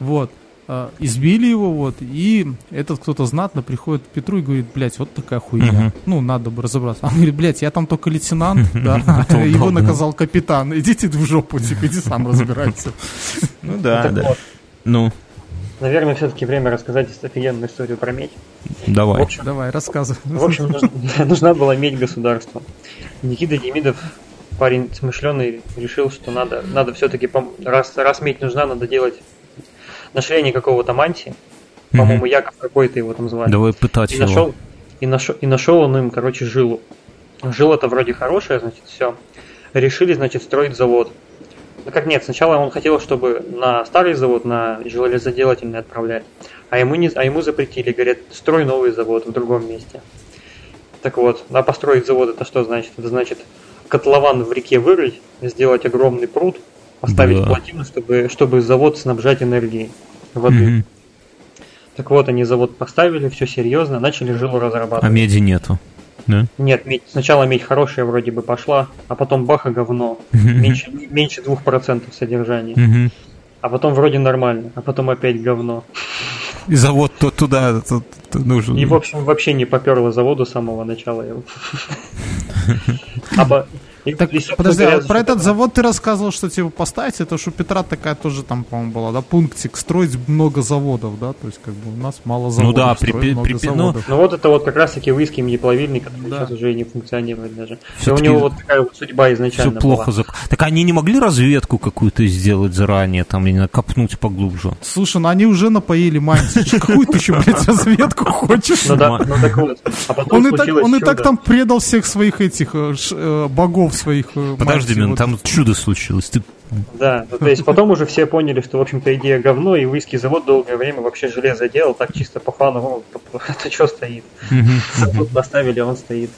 Вот. Э, избили его, вот, и этот кто-то знатно приходит к Петру и говорит, блядь, вот такая хуйня. Мгм. Ну, надо бы разобраться. Он говорит, блядь, я там только лейтенант, да, его наказал капитан. Идите в жопу, типа, иди сам разбирайся. Ну да, да. Ну, Наверное, все-таки время рассказать офигенную историю про медь. В давай. общем, Давай, рассказывай. в общем нужна, нужна была медь государства. Никита Демидов парень смышленый решил, что надо, надо все-таки, раз, раз медь нужна, надо делать на шляне какого-то мантии. По-моему, Яков какой-то его там звали. Давай пытать И его. нашел, и, нашел, и нашел он им, короче, жилу. Жила-то вроде хорошая, значит, все. Решили, значит, строить завод. Ну как нет, сначала он хотел, чтобы на старый завод, на железоделательный отправлять. А ему, не, а ему запретили, говорят, строй новый завод в другом месте. Так вот, а построить завод это что значит? Это значит котлован в реке вырыть, сделать огромный пруд, поставить Да. плотину, чтобы, чтобы завод снабжать энергией воды. Мгм. Так вот, они завод поставили, все серьезно, начали жилу А разрабатывать. меди нету. Да? Нет, медь, сначала медь хорошая вроде бы пошла, а потом баха говно. Меньше, меньше 2% содержания. А потом вроде нормально, а потом опять говно. И завод то туда то- то нужен. И, в общем, вообще не поперло заводу с самого начала его. И- Так, и, подожди, а про этот завод ты рассказывал, что типа поставить, это что у Петра такая тоже там, по-моему, была, да, пунктик, строить много заводов, да, то есть как бы у нас мало заводов, да, при- много при- при- ну, заводов. Ну вот это вот как раз таки выиски медиплавильный, который Да. сейчас уже и не функционирует даже. И у него вот такая вот судьба Все изначально плохо. была. зак- Так они не могли разведку какую-то сделать заранее, там, не копнуть поглубже? Слушай, ну они уже напоили мантию, какую ты еще, блядь, разведку хочешь? Ну да, ну так вот. А потом Он и, так, случилось он и так чудо. там предал всех своих этих э, богов своих. э, Подожди, Мин, вот. там чудо случилось. Ты... Да, ну, то есть потом уже все поняли, что, в общем-то, идея говно, и выиски завод долгое время вообще железо делал, так чисто по фану, ну, это что стоит? Завод поставили, он стоит.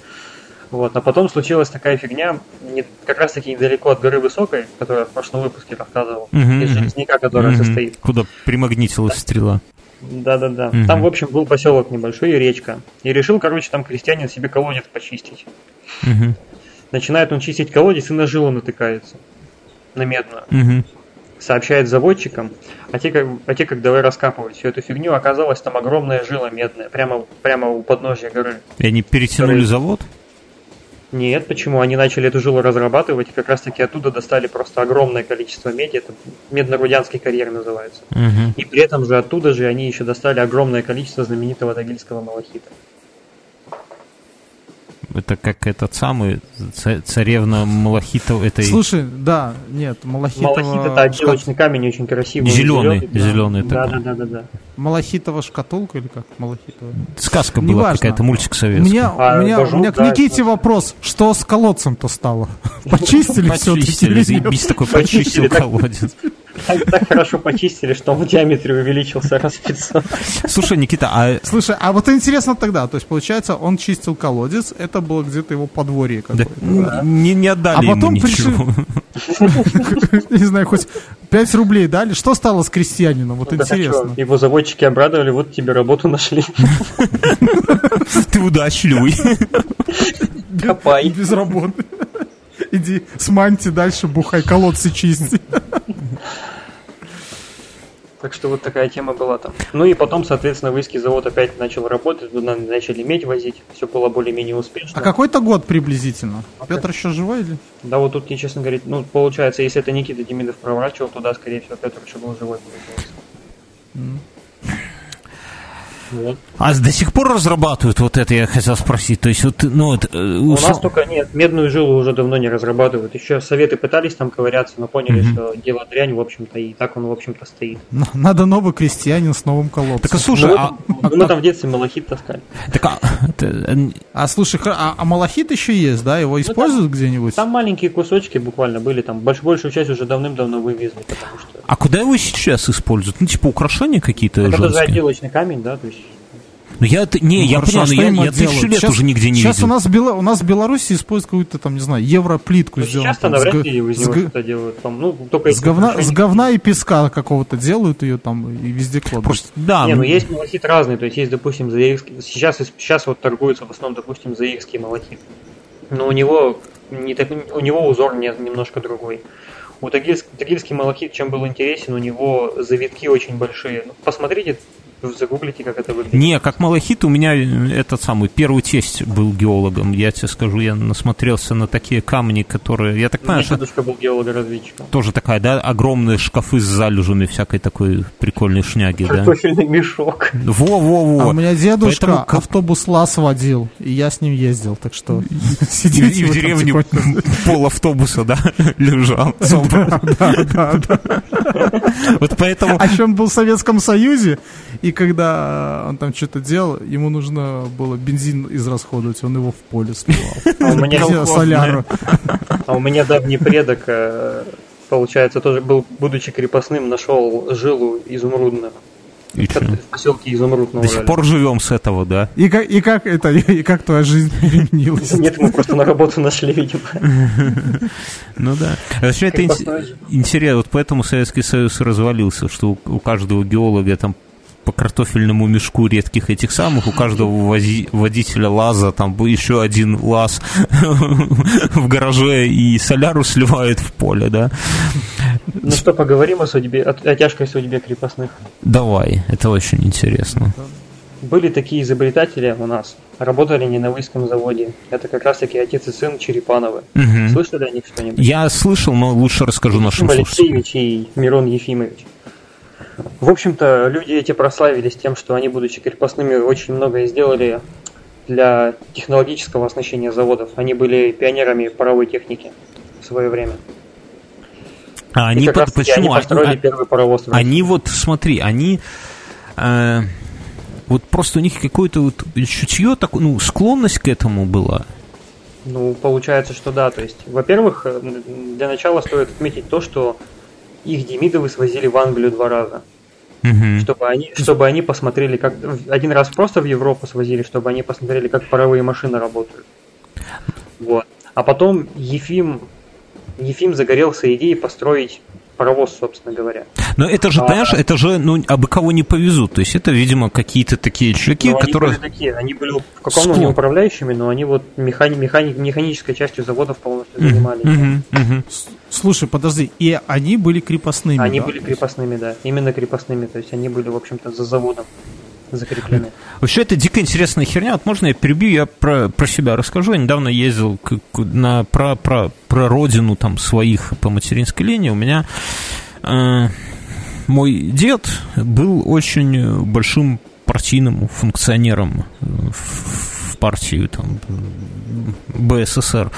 Вот, а потом случилась такая фигня, не- как раз таки недалеко от горы Высокой, которую я в прошлом выпуске рассказывал, Мгм, из железняка, которая Мгм. состоит. Куда примагнитилась стрела. Да-да-да. Мгм. Там, в общем, был поселок небольшой и речка. И решил, короче, там крестьянин себе колодец почистить. Мгм. Начинает он чистить колодец и на жилу натыкается. На медную. Мгм. сообщает заводчикам, а те, как, а те, как давай раскапывать всю эту фигню, оказалось там огромная жила медная, прямо, прямо у подножья горы. И они перетянули Который- завод? Нет, почему? Они начали эту жилу разрабатывать, и как раз таки оттуда достали просто огромное количество меди, это медно-рудянский карьер называется. Мгм. И при этом же оттуда же они еще достали огромное количество знаменитого тагильского малахита. Это как этот самый ца- царевна Малахитов. Это и- Слушай, да, нет, Малахитова... Малахит это отделочный камень, очень красивый. он Зелёный, да. зелёный Да, такой. да, да, да, да. Малахитова шкатулка или как? Малахитова. сказка была Неважно. какая-то, мультик У советский. меня, А, у меня, бажу, у меня к да, Никите это- вопрос. Что с колодцем-то стало? Почистили все-таки? Почистили, такой почистил колодец. Так, так хорошо почистили, что он в диаметре увеличился раз в 500. Слушай, Никита, а Слушай, а вот интересно тогда, то есть получается, он чистил колодец, это было где-то его подворье да, какое-то. не, не отдали А ему потом ничего. Не знаю, хоть 5 рублей дали. Что стало с крестьянином? Вот Ну, интересно. Его заводчики обрадовали, вот тебе работу нашли. Ты удачливый. Копай. Без работы. Иди с манти дальше бухай, колодцы чисти. Так что вот такая тема была там. Ну и потом, соответственно, выиски завод опять начал работать, туда начали медь возить, все было более-менее успешно. А какой-то год приблизительно? Петр еще живой или? Да вот тут, честно говоря, ну, получается, если это Никита Демидов проворачивал, туда, скорее всего, Петр еще был живой, получается. Вот. А до сих пор разрабатывают вот это, я хотел спросить. То есть, вот, ну, вот, э, У усл- нас только нет, медную жилу уже давно не разрабатывают. Еще советы пытались там ковыряться, но поняли, что дело дрянь, в общем-то, и так он, в общем-то, стоит. Надо новый крестьянин с новым колодцем. Так, а слушай, Ну, а, вот, мы там в детстве малахит таскали. так, а, э, А слушай, а, а малахит еще есть, да? Его используют где-нибудь? Там маленькие кусочки буквально были, там больш- большую часть уже давным-давно вывезли, потому что... а куда его сейчас используют? Ну, типа, украшения какие-то это же женские? отделочный камень, да, то есть... Ну, я, это- не, Ну, я хорошо, понимаю, а но что я, я тысячу лет Щас- уже нигде не Сейчас видел. у нас, в Бела- у нас в Беларуси используют какую-то там, не знаю, европлитку Ну, сделанную. сейчас-то навряд ли из с него г- что-то делают. Там, ну, только С говна, с говна и песка какого-то делают ее там и везде кладут. Просто, да, Не, ну ну, есть малахит разный, то есть есть, допустим, заирский, сейчас, сейчас вот торгуется в основном, допустим, заирский малахит. Но у него, не так, у него узор не, немножко другой. У тагильск- тагильский малахит, чем был интересен, у него завитки очень большие. Ну, посмотрите загуглите, как это выглядит. Не, как малахит у меня э, этот самый первый тесть был геологом. Я тебе скажу, я насмотрелся на такие камни, которые... Я так У меня понимаю, что дедушка был геолого-разведчиком. тоже такая, да, огромные шкафы с залежами всякой такой прикольной шняги, да? Картофельный мешок. Во-во-во. А у меня дедушка Поэтому автобус ЛАЗ водил, и я с ним ездил, так что И, в деревне пол автобуса, да, лежал. Да, да, да. Вот поэтому... А еще он был в Советском Союзе, и когда он там что-то делал, ему нужно было бензин израсходовать, он его в поле сливал. А у меня, соляру. а у меня давний предок, э, получается, тоже был, будучи крепостным, нашел жилу изумрудную. И? В поселке Изумруд на До сих пор живем с этого, да? И как, и как это, и как твоя жизнь переменилась? Нет, мы просто на работу нашли, видимо. Ну да. Вообще это интересно, вот поэтому Советский Союз развалился, что у каждого геолога там по картофельному мешку редких этих самых, у каждого вози- водителя лаза там еще один лаз в гараже и соляру сливает в поле, да? Ну что, поговорим о судьбе, о, о тяжкой судьбе крепостных. Давай, это очень интересно. Были такие изобретатели у нас, работали не на Выйском заводе. Это как раз таки отец и сын Черепановы. Мгм. Слышали о них что-нибудь? Я слышал, но лучше расскажу нашим слушателям. Алексеевич и Мирон Ефимович. В общем-то, люди эти прославились тем, что они, будучи крепостными, очень многое сделали для технологического оснащения заводов. Они были пионерами паровой техники в свое время. А они под- почему? они построили А- первый паровоз. Они вот, смотри, они... э, вот просто у них какое-то вот чутье, такое, ну, склонность к этому была. Ну, получается, что да. То есть, во-первых, э, для начала стоит отметить то, что их Демидовы свозили в Англию два раза. Мгм. Чтобы они, чтобы они посмотрели, как... Один раз просто в Европу свозили, чтобы они посмотрели, как паровые машины работают. Вот. А потом Ефим, Ефим загорелся идеей построить паровоз, собственно говоря. Но это же, А- понимаешь, это же, ну, абы кого не повезут. То есть это, видимо, какие-то такие чуваки, они которые... были такие, они были в каком-то не управляющими, но они вот механи, механи- механической частью заводов полностью занимались. Мгм, мгм. Слушай, подожди, и они были крепостными, Они да? были крепостными, да, именно крепостными, то есть они были, в общем-то, за заводом закреплены. Вообще, это дико интересная херня. Вот можно я перебью, я про, про себя расскажу. Я недавно ездил к- на, про, про, про родину там своих по материнской линии. У меня э, мой дед был очень большим партийным функционером в, в партии там, БССР.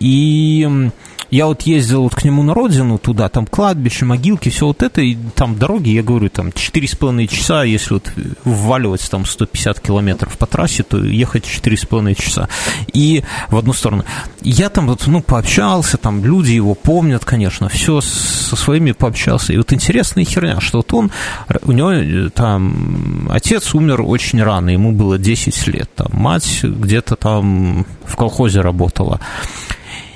И я вот ездил вот к нему на родину, туда, там кладбище, могилки, все вот это, и там дороги, я говорю, там 4,5 часа, если вот вваливать там 150 километров по трассе, то ехать 4,5 часа. И в одну сторону. Я там вот, ну, пообщался, там люди его помнят, конечно, все со своими пообщался. И вот интересная херня, что вот он, у него э, там отец умер очень рано, ему было 10 лет, там мать где-то там в колхозе работала.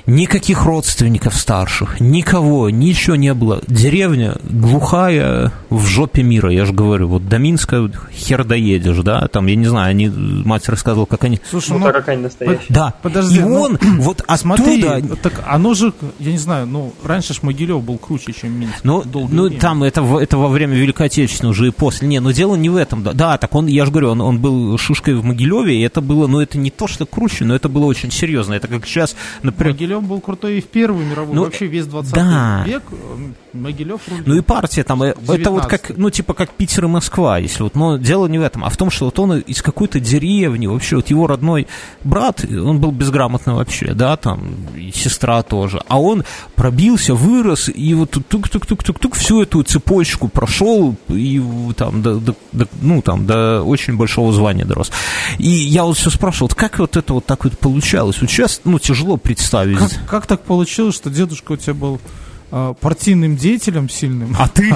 Никаких родственников старших, никого, ничего не было. Деревня глухая в жопе мира, я же говорю, вот до Минска хер доедешь, да, там, я не знаю, они, мать рассказывала, как они... Слушай, Ну, ну, таракань настоящий. Да, Подожди, и ну, он вот смотри, оттуда... так оно же, я не знаю, ну, раньше ж Могилев был круче, чем Минск. Ну, ну время. там это, это во время Великой Отечественной уже и после. Не, но дело не в этом. Да, да так он, я же говорю, он, он был шишкой в Могилеве, и это было, ну, это не то, что круче, но это было очень серьезно. Это как сейчас, например, Могилев был крутой и в Первую мировую, Ну, вообще весь 20 да. век Могилев. Ну и партия там, э, это вот 19. как, ну типа как Питер и Москва, если вот, но дело не в этом, а в том, что вот он из какой-то деревни, вообще вот его родной брат, он был безграмотный вообще, да, там, и сестра тоже, а он пробился, вырос, и вот тук-тук-тук-тук-тук всю эту цепочку прошел, и там, до, до- до- ну там, до очень большого звания дорос. И я вот все спрашивал, вот как вот это вот так вот получалось? Вот сейчас, ну, тяжело представить. Как, как так получилось, что дедушка у тебя был партийным деятелем сильным, А ты?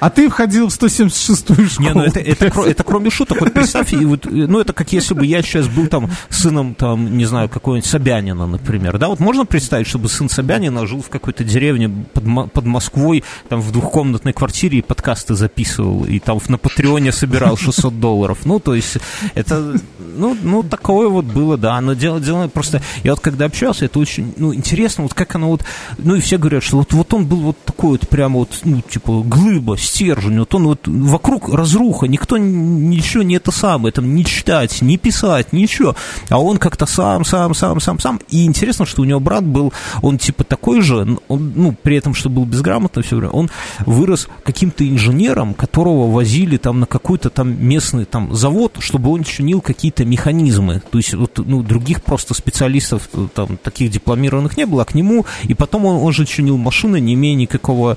а ты? Входил в 176-ю школу? Не, ну это, это, кро- это кроме шуток, вот представь, и вот, э, ну это как если бы я сейчас был там сыном, там, не знаю, какого-нибудь Собянина, например, да, вот можно представить, чтобы сын Собянина жил в какой-то деревне под, под Москвой, там в двухкомнатной квартире и подкасты записывал, и там на Патреоне собирал 600 долларов, ну, то есть это, ну, ну, такое вот было, да, но дело, дело просто, я вот когда общался, это очень, ну, интересно, вот как оно вот, ну, и все говорят, что вот вот, он был вот такой вот прямо вот, ну, типа, глыба, стержень, вот он вот вокруг разруха, никто ничего не это самое, там, не читать, не писать, ничего, а он как-то сам, сам, сам, сам, сам, и интересно, что у него брат был, он типа такой же, он, ну, при этом, что был безграмотно все время, он вырос каким-то инженером, которого возили там на какой-то там местный там завод, чтобы он чинил какие-то механизмы, то есть вот, ну, других просто специалистов э, там таких дипломированных не было, а к нему, и потом он, он же чинил машины, не имея никакого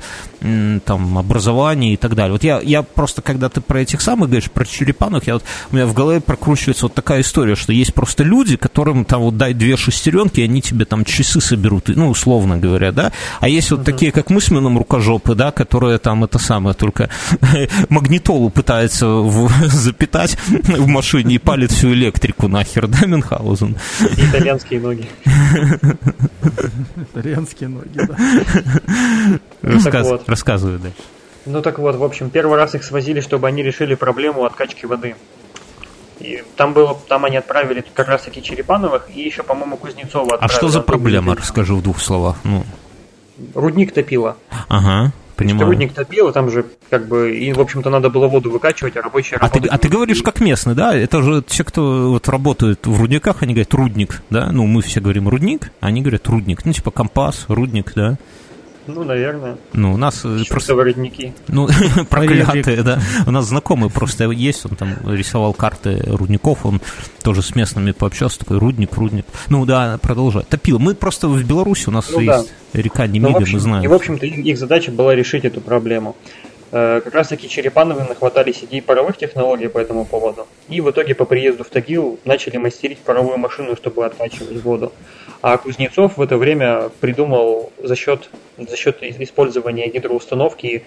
там образования и так далее. Вот я, я просто, когда ты про этих самых говоришь, про черепанов, я вот, у меня в голове прокручивается вот такая история, что есть просто люди, которым там вот дай две шестеренки, и они тебе там часы соберут, ну, условно говоря, да, а есть вот такие, как мы с Мином рукожопы, да, которые там это самое, только магнитолу пытаются в- запитать в машине и палит всю электрику нахер, да, Мюнхгаузен? Итальянские ноги. Итальянские ноги, да. Рассказ- вот. Рассказывай, да. Ну так вот, в общем, первый раз их свозили, чтобы они решили проблему откачки воды. И там было, там они отправили как раз таки Черепановых и еще, по-моему, Кузнецова А отправили. что за проблема? Расскажи в двух словах. Ну, Рудник топило. ага, понимаю. Рудник топило, там же как бы, и, в общем-то, надо было воду выкачивать, а рабочие А ты, а ты говоришь как местный, да? Это же те, кто вот работают в рудниках, они говорят рудник, да? Ну, мы все говорим рудник, а они говорят рудник. Ну, типа компас, рудник, да? Ну, наверное. Ну, у нас э, просто... Воротники. Ну, проклятые, да. У нас знакомый просто есть, он там рисовал карты рудников, он тоже с местными пообщался, такой рудник, рудник. Ну да, продолжай. Топил. Мы просто в Беларуси, у нас Ну есть река Ну, в Немига, общем, мы знаем. И, в общем-то, их, их задача была решить эту проблему. Э, Как раз таки Черепановы нахватались идей паровых технологий по этому поводу. И в итоге по приезду в Тагил начали мастерить паровую машину, чтобы откачивать воду. А Кузнецов в это время придумал за счет, за счет использования гидроустановки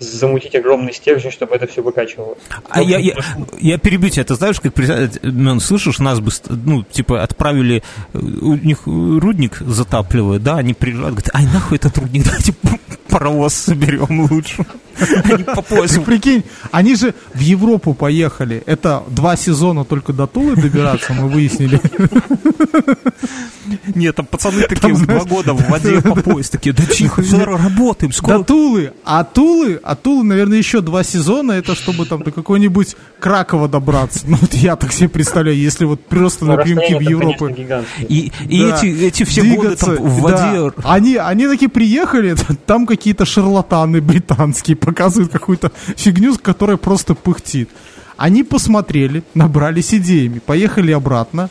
замутить огромный стержень, чтобы это все выкачивалось. А я, я, я перебью тебя, ты знаешь, как Мен, слышишь, нас бы, ну, типа, отправили, э, у них рудник затапливают, да, они приезжают, говорят, ай, нахуй этот рудник, давайте паровоз соберем лучше. Они по поясу. прикинь, они же в Европу поехали. Это два сезона только до Тулы добираться, мы выяснили. Нет, там пацаны такие в два года в воде по пояс, такие, да тихо, все работаем, До Тулы. А Тулы, а Тулы, наверное, еще два сезона, это чтобы там до какой-нибудь Кракова добраться. Ну, вот я так себе представляю, если вот просто Ну, напрямки в расстояние там, Европу. И, и Да. эти, эти все годы Двигаться, там в да. воде... Они, они такие приехали, там какие-то шарлатаны британские показывают какую-то фигню, которая просто пыхтит. Они посмотрели, набрались идеями, поехали обратно.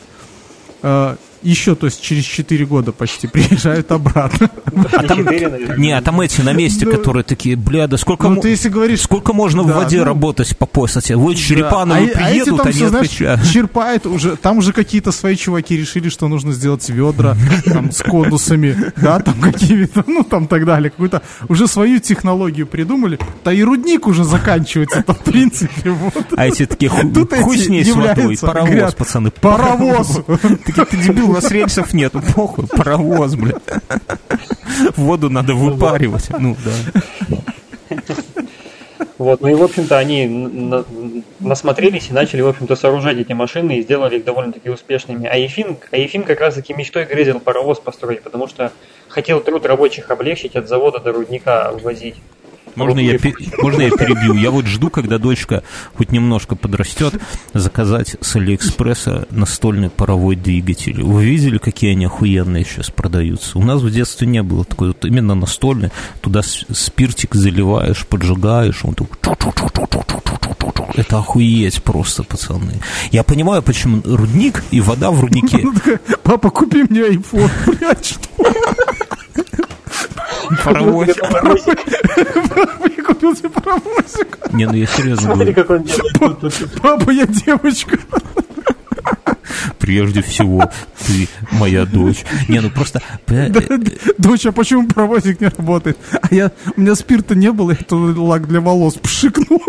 Еще, то есть через 4 года почти приезжают обратно. А Не там, не, а там эти на месте, Ну, которые такие, бля, да сколько, Ну, ты если говоришь... сколько можно в Да, воде ну, работать по пояс? А те, Вот Черепановы Да. А- а эти приедут, там они знаешь, черпают уже, там уже какие-то свои чуваки решили, что нужно сделать ведра там, с конусами, да, там какими-то, ну там так далее, какую-то уже свою технологию придумали, да и рудник уже заканчивается, в принципе, вот. А эти такие, хуй с ней с водой, паровоз, пацаны. Паровоз! Такие, ты дебил, у нас рельсов нету, похуй, паровоз, блядь. Воду надо выпаривать. Ну, да. Вот, ну и, в общем-то, они насмотрелись и начали, в общем-то, сооружать эти машины и сделали их довольно-таки успешными. А Ефим, а Ефим как раз-таки мечтой грезил паровоз построить, потому что хотел труд рабочих облегчить от завода до рудника возить. Можно я, можно я перебью? Я вот жду, когда дочка хоть немножко подрастет, заказать с Алиэкспресса настольный паровой двигатель. Вы видели, какие они охуенные сейчас продаются? У нас в детстве не было такой вот именно настольный. Туда спиртик заливаешь, поджигаешь, он такой... Это охуеть просто, пацаны. Я понимаю, почему рудник и вода в руднике. Ну, Папа, купи мне iPhone, блядь, что? Паровозик. Я купил тебе паровозик. Не, ну я серьезно Смотри, говорю. как он делает. Папа, я девочка. Прежде всего, ты моя дочь. Не, ну просто... э, Дочь, а почему паровозик не работает? А я, у меня спирта не было, это лак для волос пшикнул.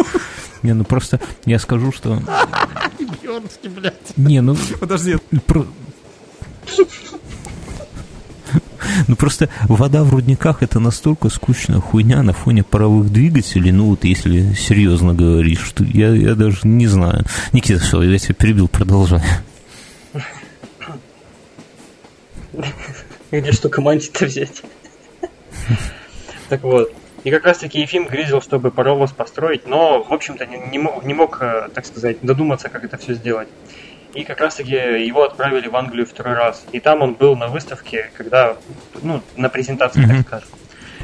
Не, ну просто я скажу, что... Не, ну... Подожди, про- Ну просто вода в рудниках это настолько скучная хуйня на фоне паровых двигателей, ну вот если серьезно говорить, что я, я даже не знаю. Никита, все, я тебя перебил, продолжай. Где что команде-то взять? Так вот. И как раз таки Ефим грезил, чтобы паровоз построить, но, в общем-то, не, не мог, не мог, э, так сказать, додуматься, как это все сделать. И как раз таки его отправили в Англию второй раз. И там он был на выставке, когда, ну, на презентации, так скажем,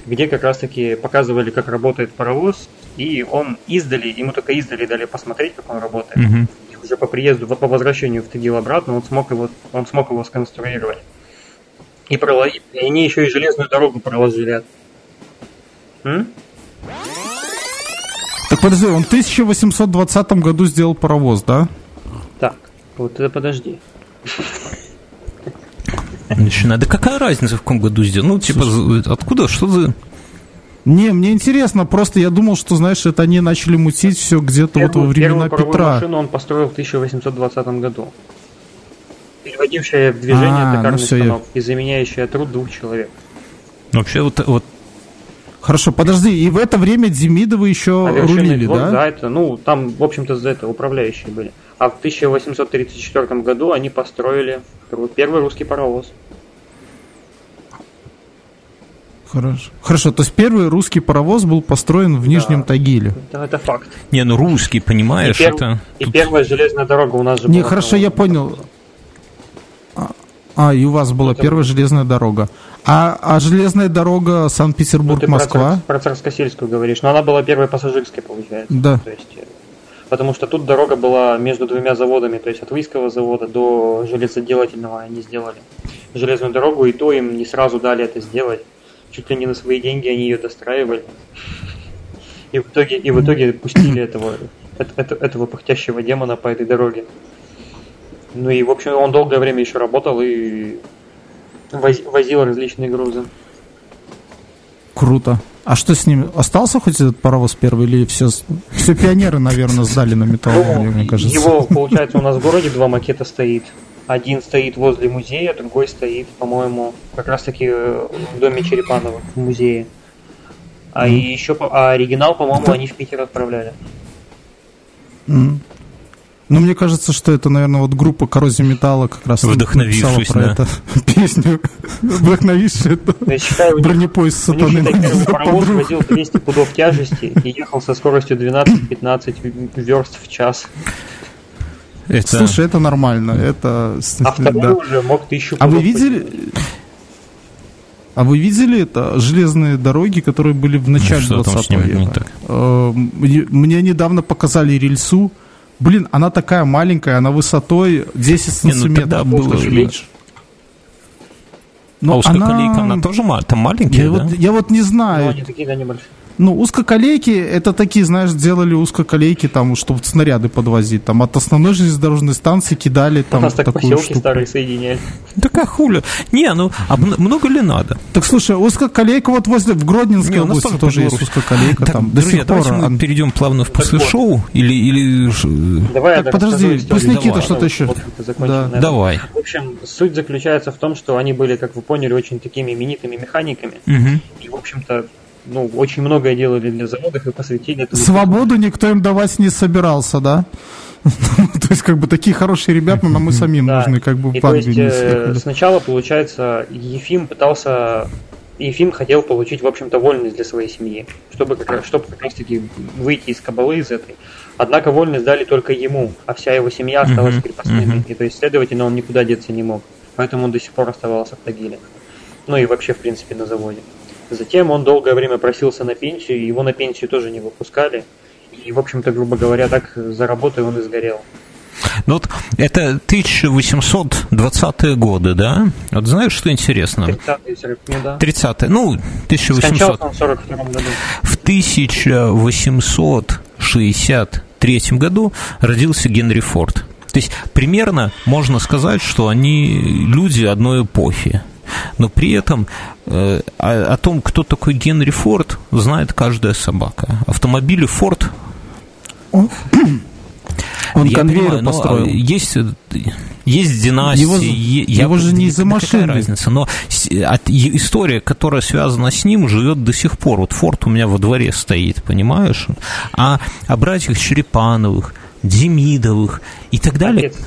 где как раз таки показывали, как работает паровоз, и он издали, ему только издали дали посмотреть, как он работает. Мгм. И уже по приезду, по возвращению в Тагил обратно, он смог его, он смог его сконструировать. И, проло- и они еще и железную дорогу проложили. М? Так подожди, он в 1820 году сделал паровоз, да? Вот это подожди. Начинаю. Да какая разница, в каком году сделал? Ну, типа, за- откуда, что за... Не, мне интересно, просто я думал, что, знаешь, это они начали мутить все где-то вот во времена первую Петра. машину он построил в 1820 году. Переводившая в движение А, ну токарный я- станок и заменяющая труд двух человек. Вообще, вот, вот Хорошо, подожди, и в это время Демидовы еще А рулили, двор, да? да, это, ну, там, в общем-то, за это управляющие были. А в 1834 году они построили первый- русский паровоз. Хорошо. Хорошо, то есть первый русский паровоз был построен в Нижнем Тагиле. Это, это факт. Не, ну русский, понимаешь, и, перв- это... и первая железная дорога у нас же Не, была. хорошо, я понял. А, А, и у вас была Это- первая железная дорога. А, а железная дорога Ну, ты Санкт-Петербург-Москва? Про Царскосельскую говоришь, но она была первой пассажирской, получается. Да. То есть, э, потому что тут дорога была между двумя заводами, то есть от Выйского завода до железоделательного они сделали железную дорогу, и то им не сразу дали это сделать. Чуть ли не на свои деньги они ее достраивали. И в итоге, и в итоге пустили этого, эт- эт- этого пыхтящего демона по этой дороге. Ну и, в общем, он долгое время еще работал и воз- возил различные грузы. Круто. А что с ним? Остался хоть этот паровоз первый или все, все пионеры, наверное, сдали на металлургию, мне кажется? Его, получается, у нас в городе два макета стоит. Один стоит возле музея, другой стоит, по-моему, как раз таки э, в доме Черепанова, в музее. А и еще, по- а оригинал, по-моему, они в Питер отправляли. М. Ну, мне кажется, что это, наверное, вот группа коррозия металла как раз написала про да. это песню. Вдохновившись у них, бронепоезд у них, сатаны паровоз возил 200 пудов тяжести и ехал со скоростью 12-15 верст в час. это... Слушай, это нормально. Это... А второй да. уже мог тысячу А вы видели... А вы видели это железные дороги, которые были в начале там 20 с ними не века? Э, Мне мне недавно показали рельсу. Блин, она такая маленькая, она высотой 10 Не, ну сантиметров. тогда было меньше. но а узкоколейка, она тоже ма- там маленькая, Я, да? вот, я вот не Ну, знаю. они такие, да, небольшие. Ну, узкоколейки, это такие, знаешь, делали узкоколейки, там, чтобы снаряды подвозить. Там от основной железнодорожной станции кидали У там нас так такую поселки штуку. старые соединяли. Так а хули? Не, ну, а много ли надо? Так слушай, узкоколейка вот возле, в Гродненской Не, у нас области тоже тоже есть узкоколейка. Так, там, до друзья, сих пор. мы перейдем плавно в после вот. шоу или, или ж- Давай я Так, подожди, пусть Никита что-то еще. Да. давай. В общем, суть заключается в том, что они были, как вы поняли, очень такими именитыми механиками. И, в общем-то, ну, очень многое делали для заводов и посвятили этому. Свободу никто им давать не собирался, да? То есть, как бы, такие хорошие ребята нам и самим нужны, как бы, в не э, сначала, получается, Ефим пытался... Ефим хотел получить, в общем-то, вольность для своей семьи, чтобы как раз, чтобы как раз-таки выйти из кабалы из этой. Однако вольность дали только ему, а вся его семья осталась Мгм, крепостными. И то есть, следовательно, он никуда деться не мог. Поэтому он до сих пор оставался в Тагиле. Ну и вообще, в принципе, на заводе. Затем он долгое время просился на пенсию, его на пенсию тоже не выпускали. И, в общем-то, грубо говоря, так за работой он и сгорел. Ну вот это 1820-е годы, да? Вот знаешь, что интересно? 30-е, 40 ну да. 30-е, ну, 1800. Скончался он в 42 году. В 1863 году родился Генри Форд. То есть примерно можно сказать, что они люди одной эпохи. Но при этом э, о, о том, кто такой Генри Форд, знает каждая собака. Автомобили Форд Он, он я конвейер понимаю, но, построил. а, есть, э, есть династии. Его- е- его же не из-за машины. разница? Но с- от- и- история, которая связана с ним, живет до сих пор. Вот форт у меня во дворе стоит, понимаешь? А о братьях Черепановых, Демидовых и так далее. Отец.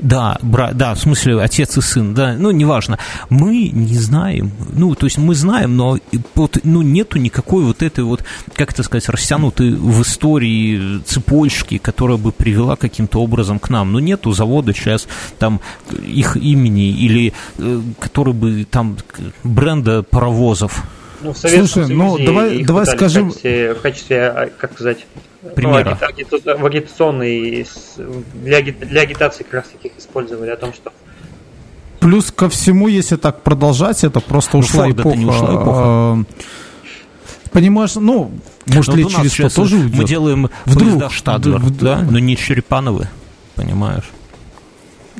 Да, бра, да, в смысле отец и сын, да, ну, неважно. Мы не знаем, ну, то есть мы знаем, но вот, ну, нету никакой вот этой вот, как это сказать, растянутой в истории цепочки, которая бы привела каким-то образом к нам. Ну, нету завода сейчас там их имени или э, который бы там бренда паровозов. Ну, в Советском Слушай, ну, Союзе давай- их давай пытались скажем- В качестве, в качестве, а, как сказать, Примера. Ну, агиту- в агитационной, для, для агитации как раз таких использовали, о том, что Плюс ко всему, если так продолжать, это просто Ну, ушла эпоха. не ушла эпоха. э, Понимаешь, ну, может, лет через сто тоже Мы уйдет. делаем Вдруг, вд- да, но не Черепановы, понимаешь?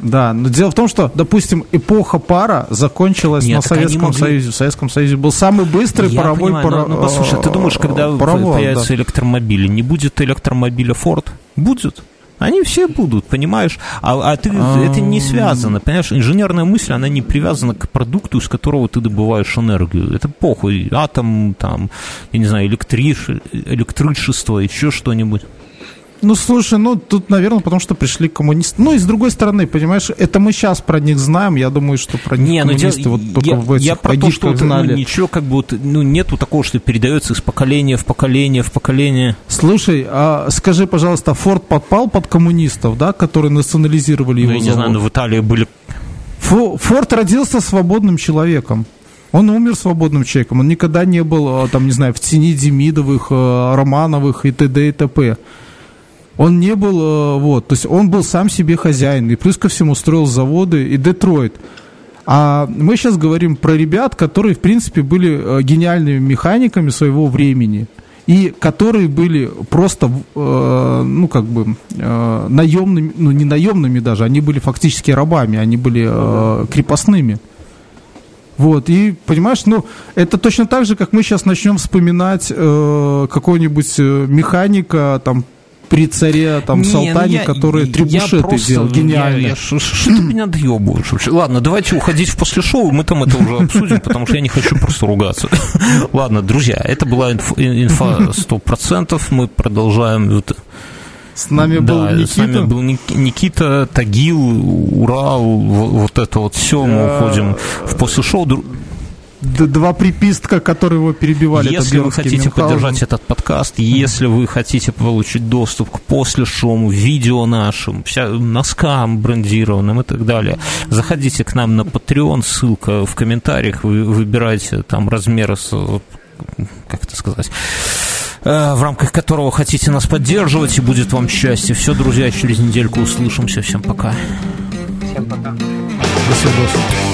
Да, но дело в том, что, допустим, эпоха пара закончилась Нет, на Советском могли- Союзе. В Советском Союзе был самый быстрый Я паровой понимаю, пара- но, ну, послушай, ты думаешь, когда э, паровоз, появятся да. электромобили, не будет электромобиля Ford? Будет. Они все будут, понимаешь? А, а ты это не связано, понимаешь? Инженерная мысль, она не привязана к продукту, из которого ты добываешь энергию. Это похуй. Атом, там, я не знаю, электриш, электричество, еще что-нибудь. Ну, слушай, ну, тут, наверное, потому что пришли коммунисты. Ну, и с другой стороны, понимаешь, это мы сейчас про них знаем, я думаю, что про них Не, ну коммунисты дело- вот только я, в этих я про то, что ну, знали. ничего как бы вот, ну, нету такого, что передается из поколения в поколение в поколение. Слушай, а скажи, пожалуйста, Форд подпал под коммунистов, да, которые национализировали его Ну, я не знаю, но в Италии были Фо- Форд родился свободным человеком. Он умер свободным человеком. Он никогда не был, э, там, не знаю, в тени Демидовых, э, Романовых и т.д. и т.п. Он не был, э, вот, то есть он был сам себе хозяин. И плюс ко всему строил заводы и Детройт. А мы сейчас говорим про ребят, которые, в принципе, были э, гениальными механиками своего времени. И которые были просто, э, ну, как бы, э, наемными, ну, не наемными даже, они были фактически рабами, они были э, крепостными. Вот, и, понимаешь, ну, это точно так же, как мы сейчас начнем вспоминать э, какого-нибудь э, механика, там, при царе, там, Не, ну Салтане, я- который я требушеты просто- делал, гениально. я- я- Что ты меня доебываешь вообще? Ладно, давайте уходить в после шоу, мы там это уже обсудим, потому что я не хочу просто ругаться. Ладно, друзья, это была инф- инфа 100%, мы продолжаем. Вот, С нами был да, Никита. с нами был Ник- Никита, Тагил, Урал, во- вот это вот все, мы уходим в после шоу. Два припистка, которые его перебивали. Если вы хотите Мюнхгаузен. поддержать этот подкаст, если вы хотите получить доступ к после шоу, видео нашим, вся, носкам брендированным и так далее, заходите к нам на Patreon, ссылка в комментариях, вы выбирайте там размер, с, как это сказать, э, в рамках которого хотите нас поддерживать, и будет вам счастье. Все, друзья, через недельку услышимся. Всем пока. всем пока. До свидания.